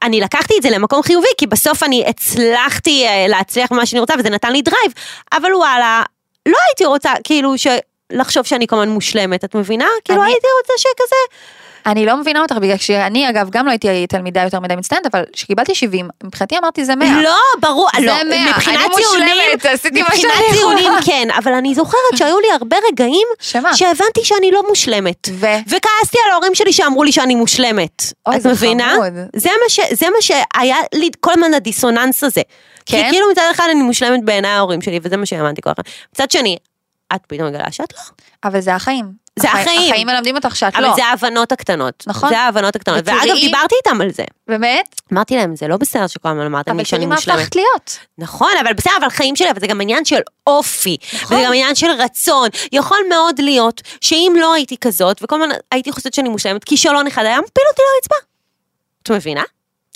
A: אני לקחתי את זה למקום חיובי, כי בסוף אני הצלחתי אה, להצליח במה שאני רוצה, וזה נתן לי drive, אבל וואלה, לא הייתי רוצה, כאילו, ש... לחשוב שאני הזמן מושלמת, את מבינה? כאילו
B: אני-
A: הייתי רוצה שכזה...
B: אני לא מבינה אותך, בגלל שאני אגב גם לא הייתי תלמידה יותר מדי מצטיינת, אבל כשקיבלתי 70, מבחינתי אמרתי זה 100.
A: לא, ברור,
B: זה
A: לא,
B: מאה,
A: מבחינת
B: אני
A: ציונים,
B: מושלמת, עשיתי מה
A: מבחינת
B: שאני
A: ציונים
B: יכולה.
A: כן, אבל אני זוכרת שהיו לי הרבה רגעים
B: שמה?
A: שהבנתי שאני לא מושלמת.
B: ו?
A: וכעסתי על ההורים שלי שאמרו לי שאני מושלמת.
B: אוי,
A: את מבינה?
B: חמוד.
A: זה מה, ש, זה מה שהיה לי כל הזמן הדיסוננס הזה.
B: כן?
A: כי כאילו מצד אחד אני מושלמת בעיניי ההורים שלי, וזה מה שהאמנתי כל הזמן. מצד שני, את פתאום מגלה שאת לא.
B: אבל זה החיים.
A: זה
B: החי-
A: החיים.
B: החיים מלמדים אותך שאת
A: אבל
B: לא.
A: זה ההבנות הקטנות.
B: נכון.
A: זה ההבנות הקטנות.
B: ותראי-
A: ואגב, דיברתי איתם על זה.
B: באמת?
A: אמרתי להם, זה לא בסדר שכל הזמן אמרתם
B: אבל
A: לי שאני
B: תראי מה
A: מושלמת.
B: הפכת להיות.
A: נכון, אבל בסדר, אבל חיים שלי, אבל זה גם עניין של אופי.
B: נכון.
A: וזה גם עניין של רצון. יכול מאוד להיות שאם לא הייתי כזאת, וכל הזמן הייתי חושבת שאני מושלמת, כישלון אחד היה מפיל אותי לרצפה. את מבינה?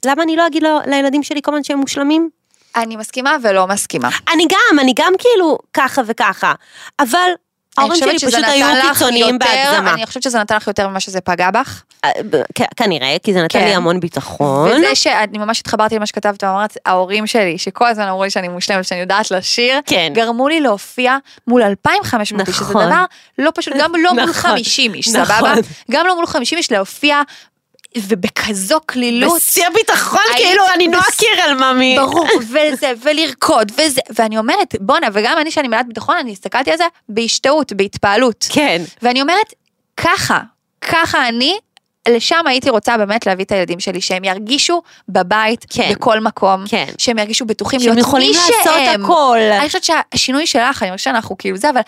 A: למה אני לא אגיד לו- לילדים שלי כל הזמן שהם מושלמים?
B: אני מסכימה ולא מסכימה.
A: אני גם, אני גם כאילו ככה וככה, אבל
B: אני
A: ההורים שלי פשוט היו קיצוניים
B: יותר-
A: בהגזמה.
B: אני חושבת שזה נתן לך יותר ממה שזה פגע בך.
A: אה, כנראה, כי זה נתן
B: כן.
A: לי המון ביטחון.
B: וזה שאני ממש התחברתי למה שכתבת, ואמרת, ההורים שלי, שכל הזמן אמרו לי שאני מושלמת, שאני יודעת לשיר,
A: כן.
B: גרמו לי להופיע מול 2,500 איש, שזה
A: נכון.
B: דבר לא פשוט, גם לא מול
A: נכון.
B: 50 איש,
A: נכון.
B: סבבה? גם לא מול 50 איש להופיע, ובכזו קלילות.
A: בשיא הביטחון, כאילו, אני נועה
B: בס-
A: קירל, ממי.
B: ברור, וזה, ולרקוד, וזה, ואני אומרת, בואנה, וגם אני שאני מלאת ביטחון, אני הסתכלתי על זה בהשתאות, בהתפעלות.
A: כן.
B: ואני אומרת, ככה, ככה אני, לשם הייתי רוצה באמת להביא את הילדים שלי, שהם ירגישו בבית,
A: כן.
B: בכל מקום,
A: כן.
B: שהם ירגישו בטוחים
A: שהם
B: להיות
A: יכולים
B: מי
A: לעשות
B: שהם.
A: הכל.
B: אני חושבת שהשינוי שלך, אני חושבת שאנחנו כאילו זה, אבל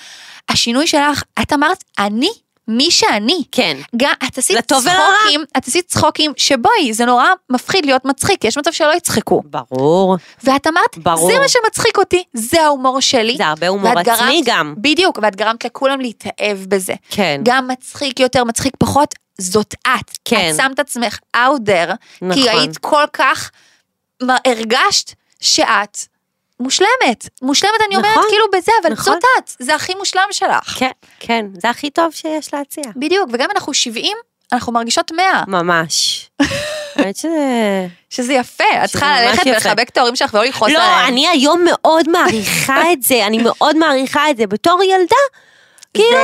B: השינוי שלך, את אמרת, אני מי שאני.
A: כן.
B: גם, את עשית. צחוקים, את עשית צחוקים, שבואי, זה נורא מפחיד להיות מצחיק, יש מצב שלא יצחקו.
A: ברור.
B: ואת אמרת,
A: ברור.
B: זה מה שמצחיק אותי, זה ההומור שלי.
A: זה הרבה הומור עצמי
B: גרמת-
A: גם.
B: בדיוק, ואת גרמת לכולם להתאהב בזה.
A: כן.
B: גם מצחיק יותר, מצחיק פחות, זאת את.
A: כן.
B: את שמת עצמך out there,
A: נכון.
B: כי היית כל כך, הרגשת שאת מושלמת. מושלמת אני אומרת
A: נכון.
B: כאילו בזה, אבל
A: נכון.
B: זאת את, זה הכי מושלם שלך.
A: כן, כן, זה הכי טוב שיש להציע.
B: בדיוק, וגם אנחנו 70, אנחנו מרגישות 100,
A: ממש. האמת שזה...
B: שזה יפה, את צריכה ללכת. ולחבק את ההורים שלך ולא לכעוס
A: לא,
B: עליהם.
A: אני היום מאוד מעריכה את זה, אני מאוד מעריכה את זה. בתור ילדה, כאילו,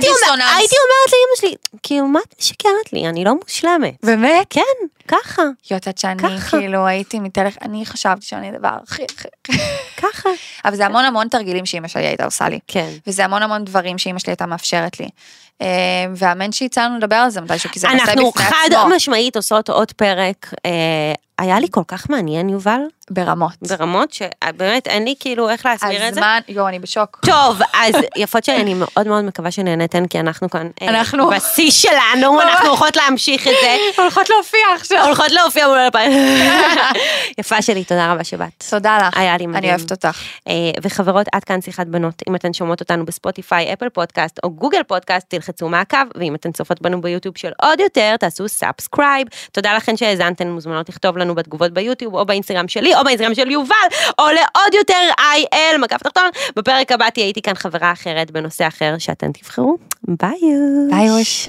B: דיסוננס.
A: הייתי אומרת לאמא שלי, כאילו, מה את משקרת לי? אני לא מושלמת.
B: באמת?
A: כן, ככה,
B: יודעת שאני
A: ככה.
B: כאילו הייתי מתהלך, אני חשבתי שאני הדבר הכי הכי...
A: ככה.
B: אבל זה המון המון תרגילים שאימא שלי הייתה עושה לי.
A: כן.
B: וזה המון המון דברים שאימא שלי הייתה מאפשרת לי. אה, והאמן שיצא לנו לדבר על זה מתישהו, כי זה נושא בפני
A: אנחנו
B: עצמו.
A: חד משמעית עושות עוד פרק. אה, היה לי כל כך מעניין, יובל,
B: ברמות.
A: ברמות שבאמת אין לי כאילו איך להסביר את זה.
B: הזמן, יואו, אני בשוק.
A: טוב, אז יפות שלי, אני מאוד מאוד מקווה שנהנתן, כי אנחנו כאן אה,
B: אנחנו-
A: בשיא שלנו, אנחנו הולכות להמשיך את זה.
B: הולכות להופיע עכשיו.
A: הולכות להופיע מול אלפיים. יפה שלי, תודה רבה שבאת.
B: תודה לך.
A: היה לי מדהים.
B: אני אוהבת אותך.
A: אה, וחברות, עד כאן שיחת בנות. אם אתן שומעות אותנו בספוטיפיי, אפל פודקאסט או גוגל פודקאסט, תלחצו מעקב, ואם אתן צופות בנו ביוטיוב של עוד יותר, תעשו subscribe. תודה לכן שהאזנתן, מוזמנות לכתוב לנו בתגובות ביוטיוב, או באינסטגרם שלי, או באינסטגרם של יובל, או לעוד יותר IL, מקף תחתון. בפרק הבא תהיה איתי כאן חברה אחרת בנושא אחר שאתן תבחרו. ביי.
B: ביי אוש.